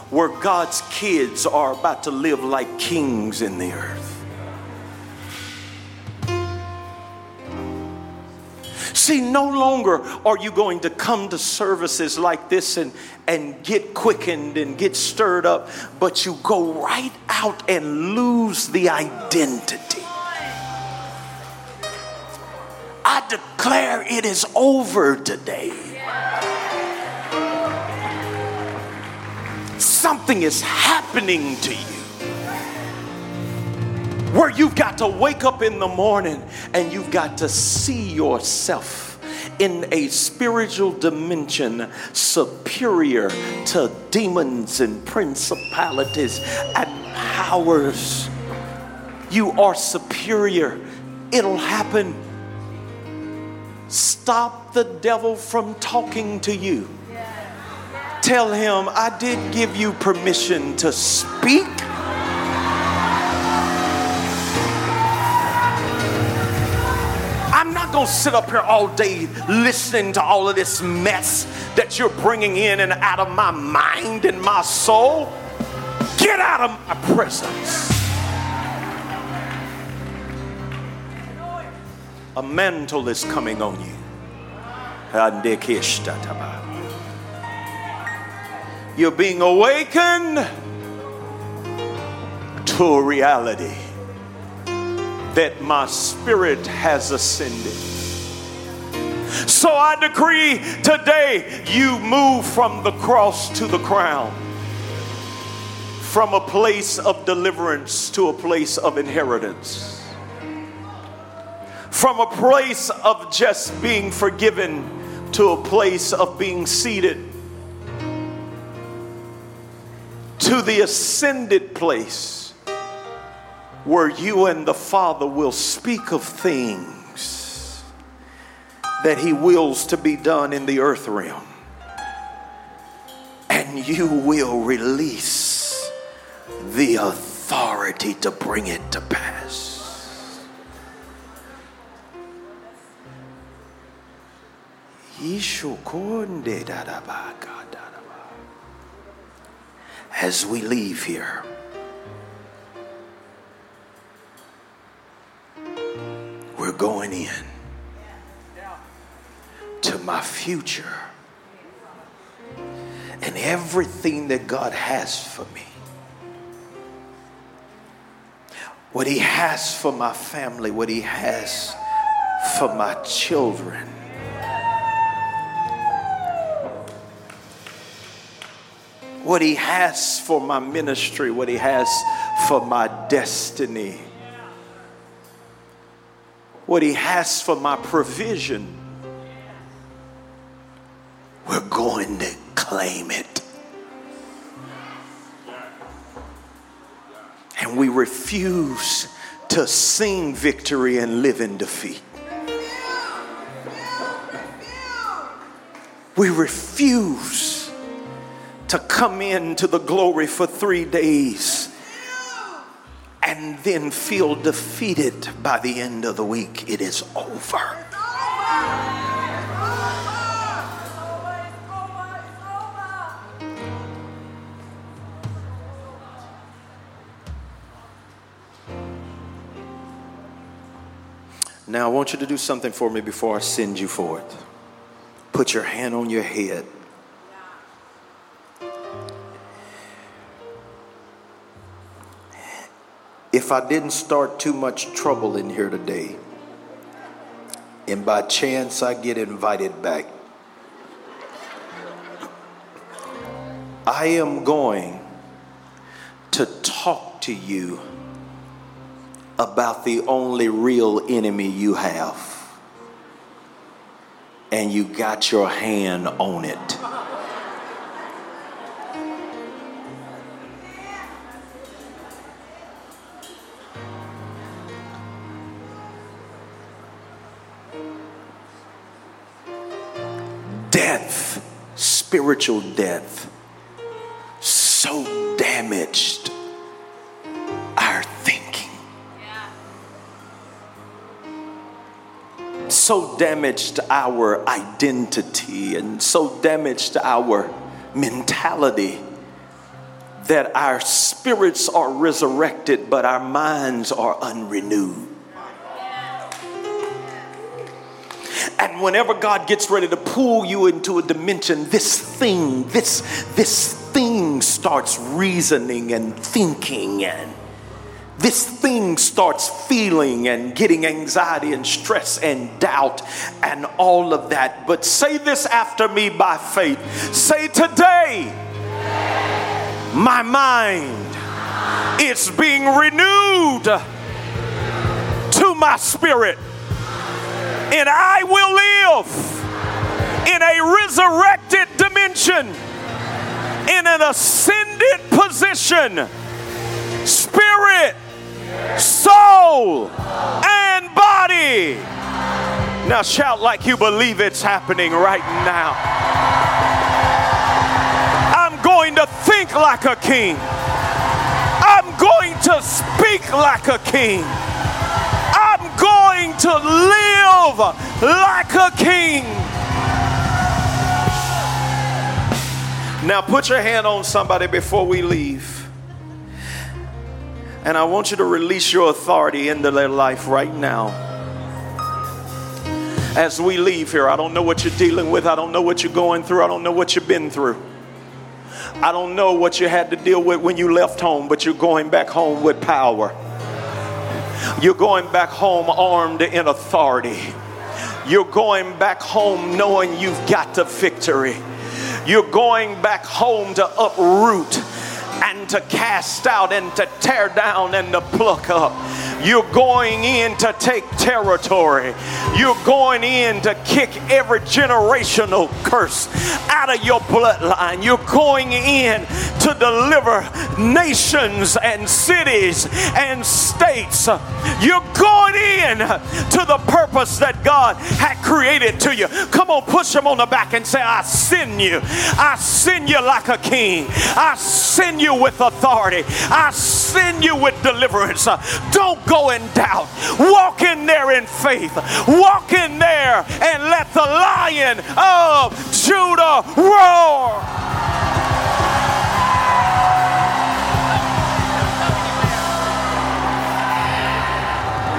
where God's kids are about to live like kings in the earth. See, no longer are you going to come to services like this and, and get quickened and get stirred up, but you go right out and lose the identity. I declare it is over today. Something is happening to you. Where you've got to wake up in the morning and you've got to see yourself in a spiritual dimension superior to demons and principalities and powers. you are superior. It'll happen. Stop the devil from talking to you. Tell him, I did give you permission to speak. I'm not going to sit up here all day listening to all of this mess that you're bringing in and out of my mind and my soul. Get out of my presence. A mantle is coming on you. You're being awakened to a reality that my spirit has ascended. So I decree today you move from the cross to the crown, from a place of deliverance to a place of inheritance, from a place of just being forgiven to a place of being seated, to the ascended place where you and the Father will speak of things that He wills to be done in the earth realm. And you will release the authority to bring it to pass. As we leave here, We're going in to my future and everything that God has for me. What He has for my family, what He has for my children. What He has for my ministry, what He has for my destiny what He has for my provision, we're going to claim it. And we refuse to sing victory and live in defeat. We refuse to come into the glory for three days and then feel defeated by the end of the week. It is over. Now, I want you to do something for me before I send you forth. Put your hand on your head. If I didn't start too much trouble in here today, and by chance I get invited back, I am going to talk to you about the only real enemy you have. And you got your hand on it. Death, spiritual death, so damaged our thinking. So damaged our identity and so damaged our mentality that our spirits are resurrected, but our minds are unrenewed. And whenever God gets ready to pull you into a dimension, this thing, this, this thing starts reasoning and thinking and this thing starts feeling and getting anxiety and stress and doubt and all of that. But say this after me by faith. Say, Today, my mind is being renewed to my spirit and I will live in a resurrected dimension, in an ascended position. Spirit, soul, and body. Now shout like you believe it's happening right now. I'm going to think like a king. I'm going to speak like a king. To live like a king. Now put your hand on somebody before we leave. And I want you to release your authority into their life right now. As we leave here, I don't know what you're dealing with. I don't know what you're going through. I don't know what you've been through. I don't know what you had to deal with when you left home, but you're going back home with power. You're going back home armed in authority. You're going back home knowing you've got the victory. You're going back home to uproot and to cast out and to tear down and to pluck up. You're going in to take territory. You're going in to kick every generational curse out of your bloodline. You're going in to deliver nations and cities and states. You're going in to the purpose that God had created to you. Come on, push him on the back and say, I send you. I send you like a king. I send you with authority. I send you with deliverance. Don't go in doubt. Walk in there in faith. Walk in there and let the lion of Judah roar.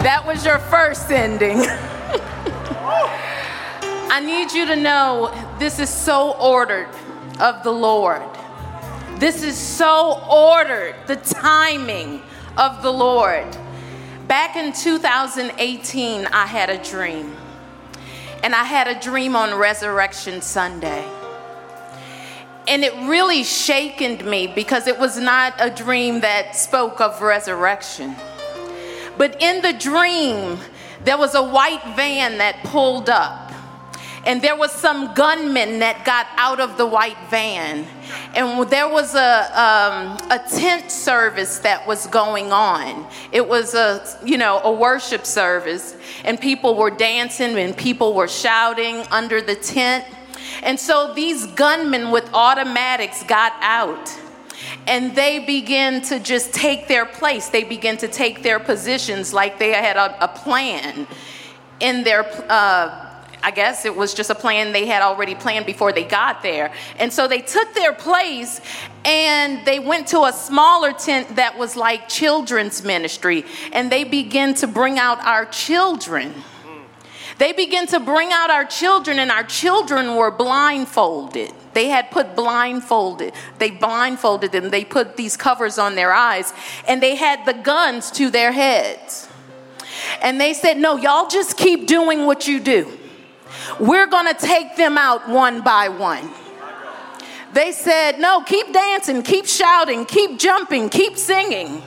That was your first ending. I need you to know this is so ordered of the Lord. This is so ordered, the timing of the Lord. Back in 2018, I had a dream. And I had a dream on Resurrection Sunday. And it really shakened me because it was not a dream that spoke of resurrection. But in the dream, there was a white van that pulled up and there was some gunmen that got out of the white van. And there was a, um, a tent service that was going on. It was a you know a worship service. And people were dancing and people were shouting under the tent. And so these gunmen with automatics got out. And they began to just take their place. They began to take their positions like they had a, a plan in their uh, I guess it was just a plan they had already planned before they got there. And so they took their place and they went to a smaller tent that was like children's ministry and they began to bring out our children. They began to bring out our children, and our children were blindfolded. They had put blindfolded. They blindfolded them. They put these covers on their eyes, and they had the guns to their heads. And they said, No, y'all just keep doing what you do. We're going to take them out one by one. They said, No, keep dancing, keep shouting, keep jumping, keep singing.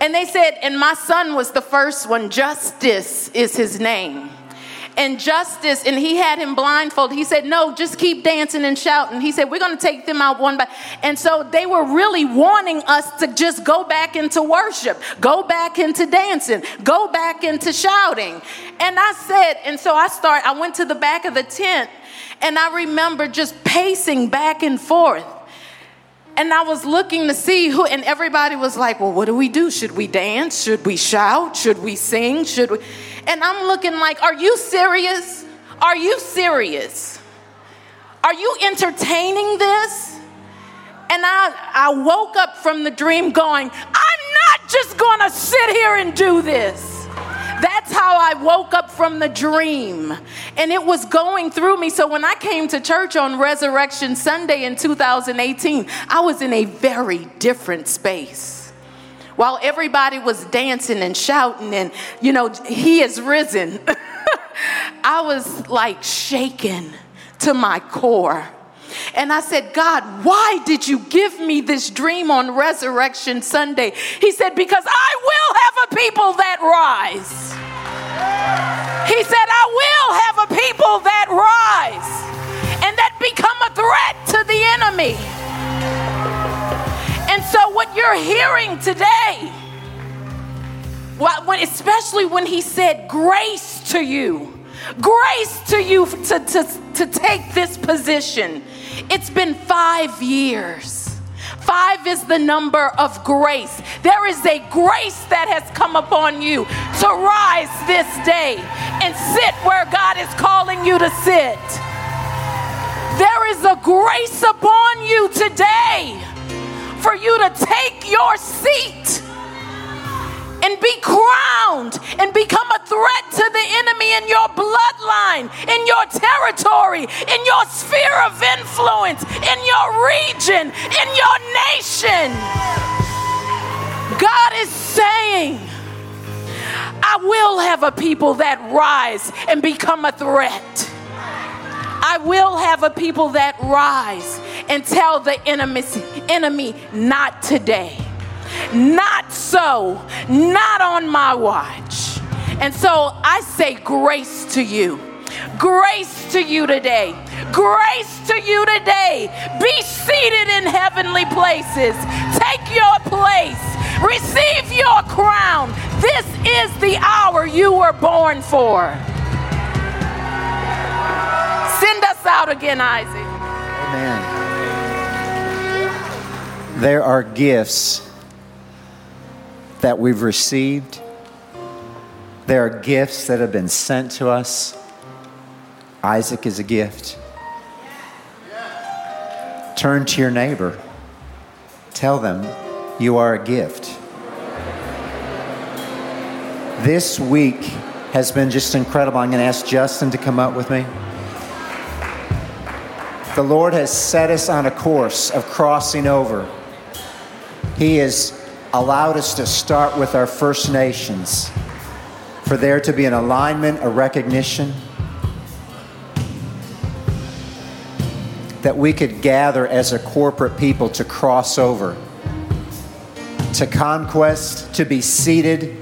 And they said, And my son was the first one. Justice is his name and justice, and he had him blindfolded. He said, No, just keep dancing and shouting. He said, We're going to take them out one by And so they were really wanting us to just go back into worship, go back into dancing, go back into shouting. And I said, and so I start, I went to the back of the tent, and I remember just pacing back and forth. And I was looking to see who, and everybody was like, Well, what do we do? Should we dance? Should we shout? Should we sing? Should we? And I'm looking like, are you serious? Are you serious? Are you entertaining this? And I, I woke up from the dream going, I'm not just gonna sit here and do this. That's how I woke up from the dream. And it was going through me. So when I came to church on Resurrection Sunday in 2018, I was in a very different space while everybody was dancing and shouting and, you know, he is risen, I was like shaken to my core. And I said, God, why did you give me this dream on Resurrection Sunday? He said, Because I will have a people that rise. He said, I will have a people that rise and that become a threat to the enemy. So, what you're hearing today when, especially when he said, Grace to you. Grace to you to, to, to take this position. It's been five years. Five is the number of grace. There is a grace that has come upon you to rise this day and sit where God is calling you to sit. There is a grace upon you today for you to take your seat and be crowned and become a threat to the enemy in your bloodline, in your territory, in your sphere of influence, in your region, in your nation. God is saying, I will have a people that rise and become a threat. I will have a people that rise and tell the enemy, enemy not today. Not so, not on my watch. And so I say grace to you. Grace to you today. Grace to you today. Be seated in heavenly places. Take your place. Receive your crown. This is the hour you were born for. Send us out again, Isaac. Amen. There are gifts that we've received. There are gifts that have been sent to us. Isaac is a gift. Turn to your neighbor. Tell them you are a gift. This week has been just incredible. I'm going to ask Justin to come up with me. The Lord has set us on a course of crossing over. He has allowed us to start with our First Nations, for there to be an alignment, a recognition that we could gather as a corporate people to cross over, to conquest, to be seated,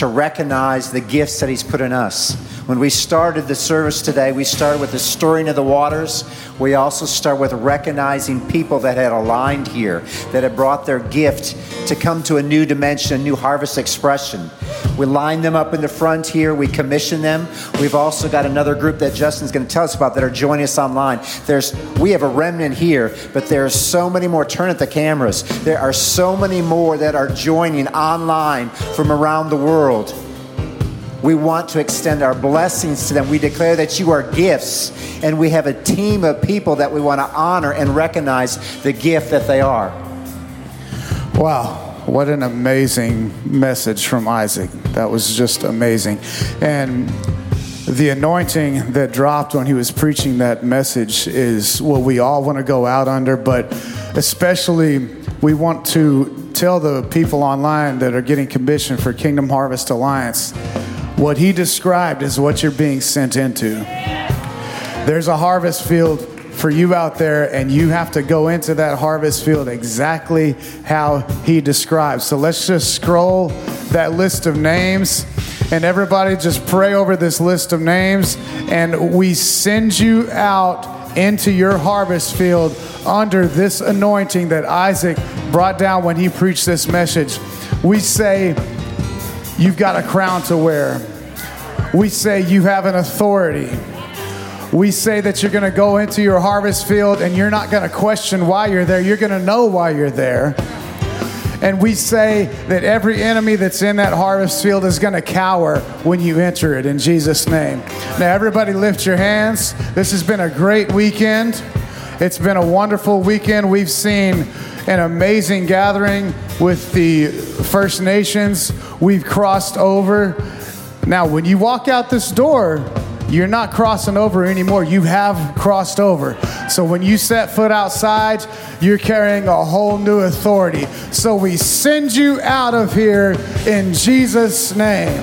to recognize the gifts that He's put in us. When we started the service today, we started with the stirring of the waters. We also start with recognizing people that had aligned here, that had brought their gift to come to a new dimension, a new harvest expression. We line them up in the front here. We commission them. We've also got another group that Justin's going to tell us about that are joining us online. There's we have a remnant here, but there are so many more. Turn at the cameras. There are so many more that are joining online from around the world. We want to extend our blessings to them. We declare that you are gifts, and we have a team of people that we want to honor and recognize the gift that they are. Wow, what an amazing message from Isaac. That was just amazing. And the anointing that dropped when he was preaching that message is what we all want to go out under, but especially we want to tell the people online that are getting commissioned for Kingdom Harvest Alliance what he described is what you're being sent into. There's a harvest field for you out there, and you have to go into that harvest field exactly how he describes. So let's just scroll that list of names, and everybody just pray over this list of names, and we send you out into your harvest field under this anointing that Isaac brought down when he preached this message. We say, You've got a crown to wear. We say you have an authority. We say that you're going to go into your harvest field and you're not going to question why you're there. You're going to know why you're there. And we say that every enemy that's in that harvest field is going to cower when you enter it in Jesus' name. Now, everybody, lift your hands. This has been a great weekend. It's been a wonderful weekend. We've seen an amazing gathering with the First Nations. We've crossed over now, when you walk out this door, you're not crossing over anymore. You have crossed over. So when you set foot outside, you're carrying a whole new authority. So we send you out of here in Jesus' name.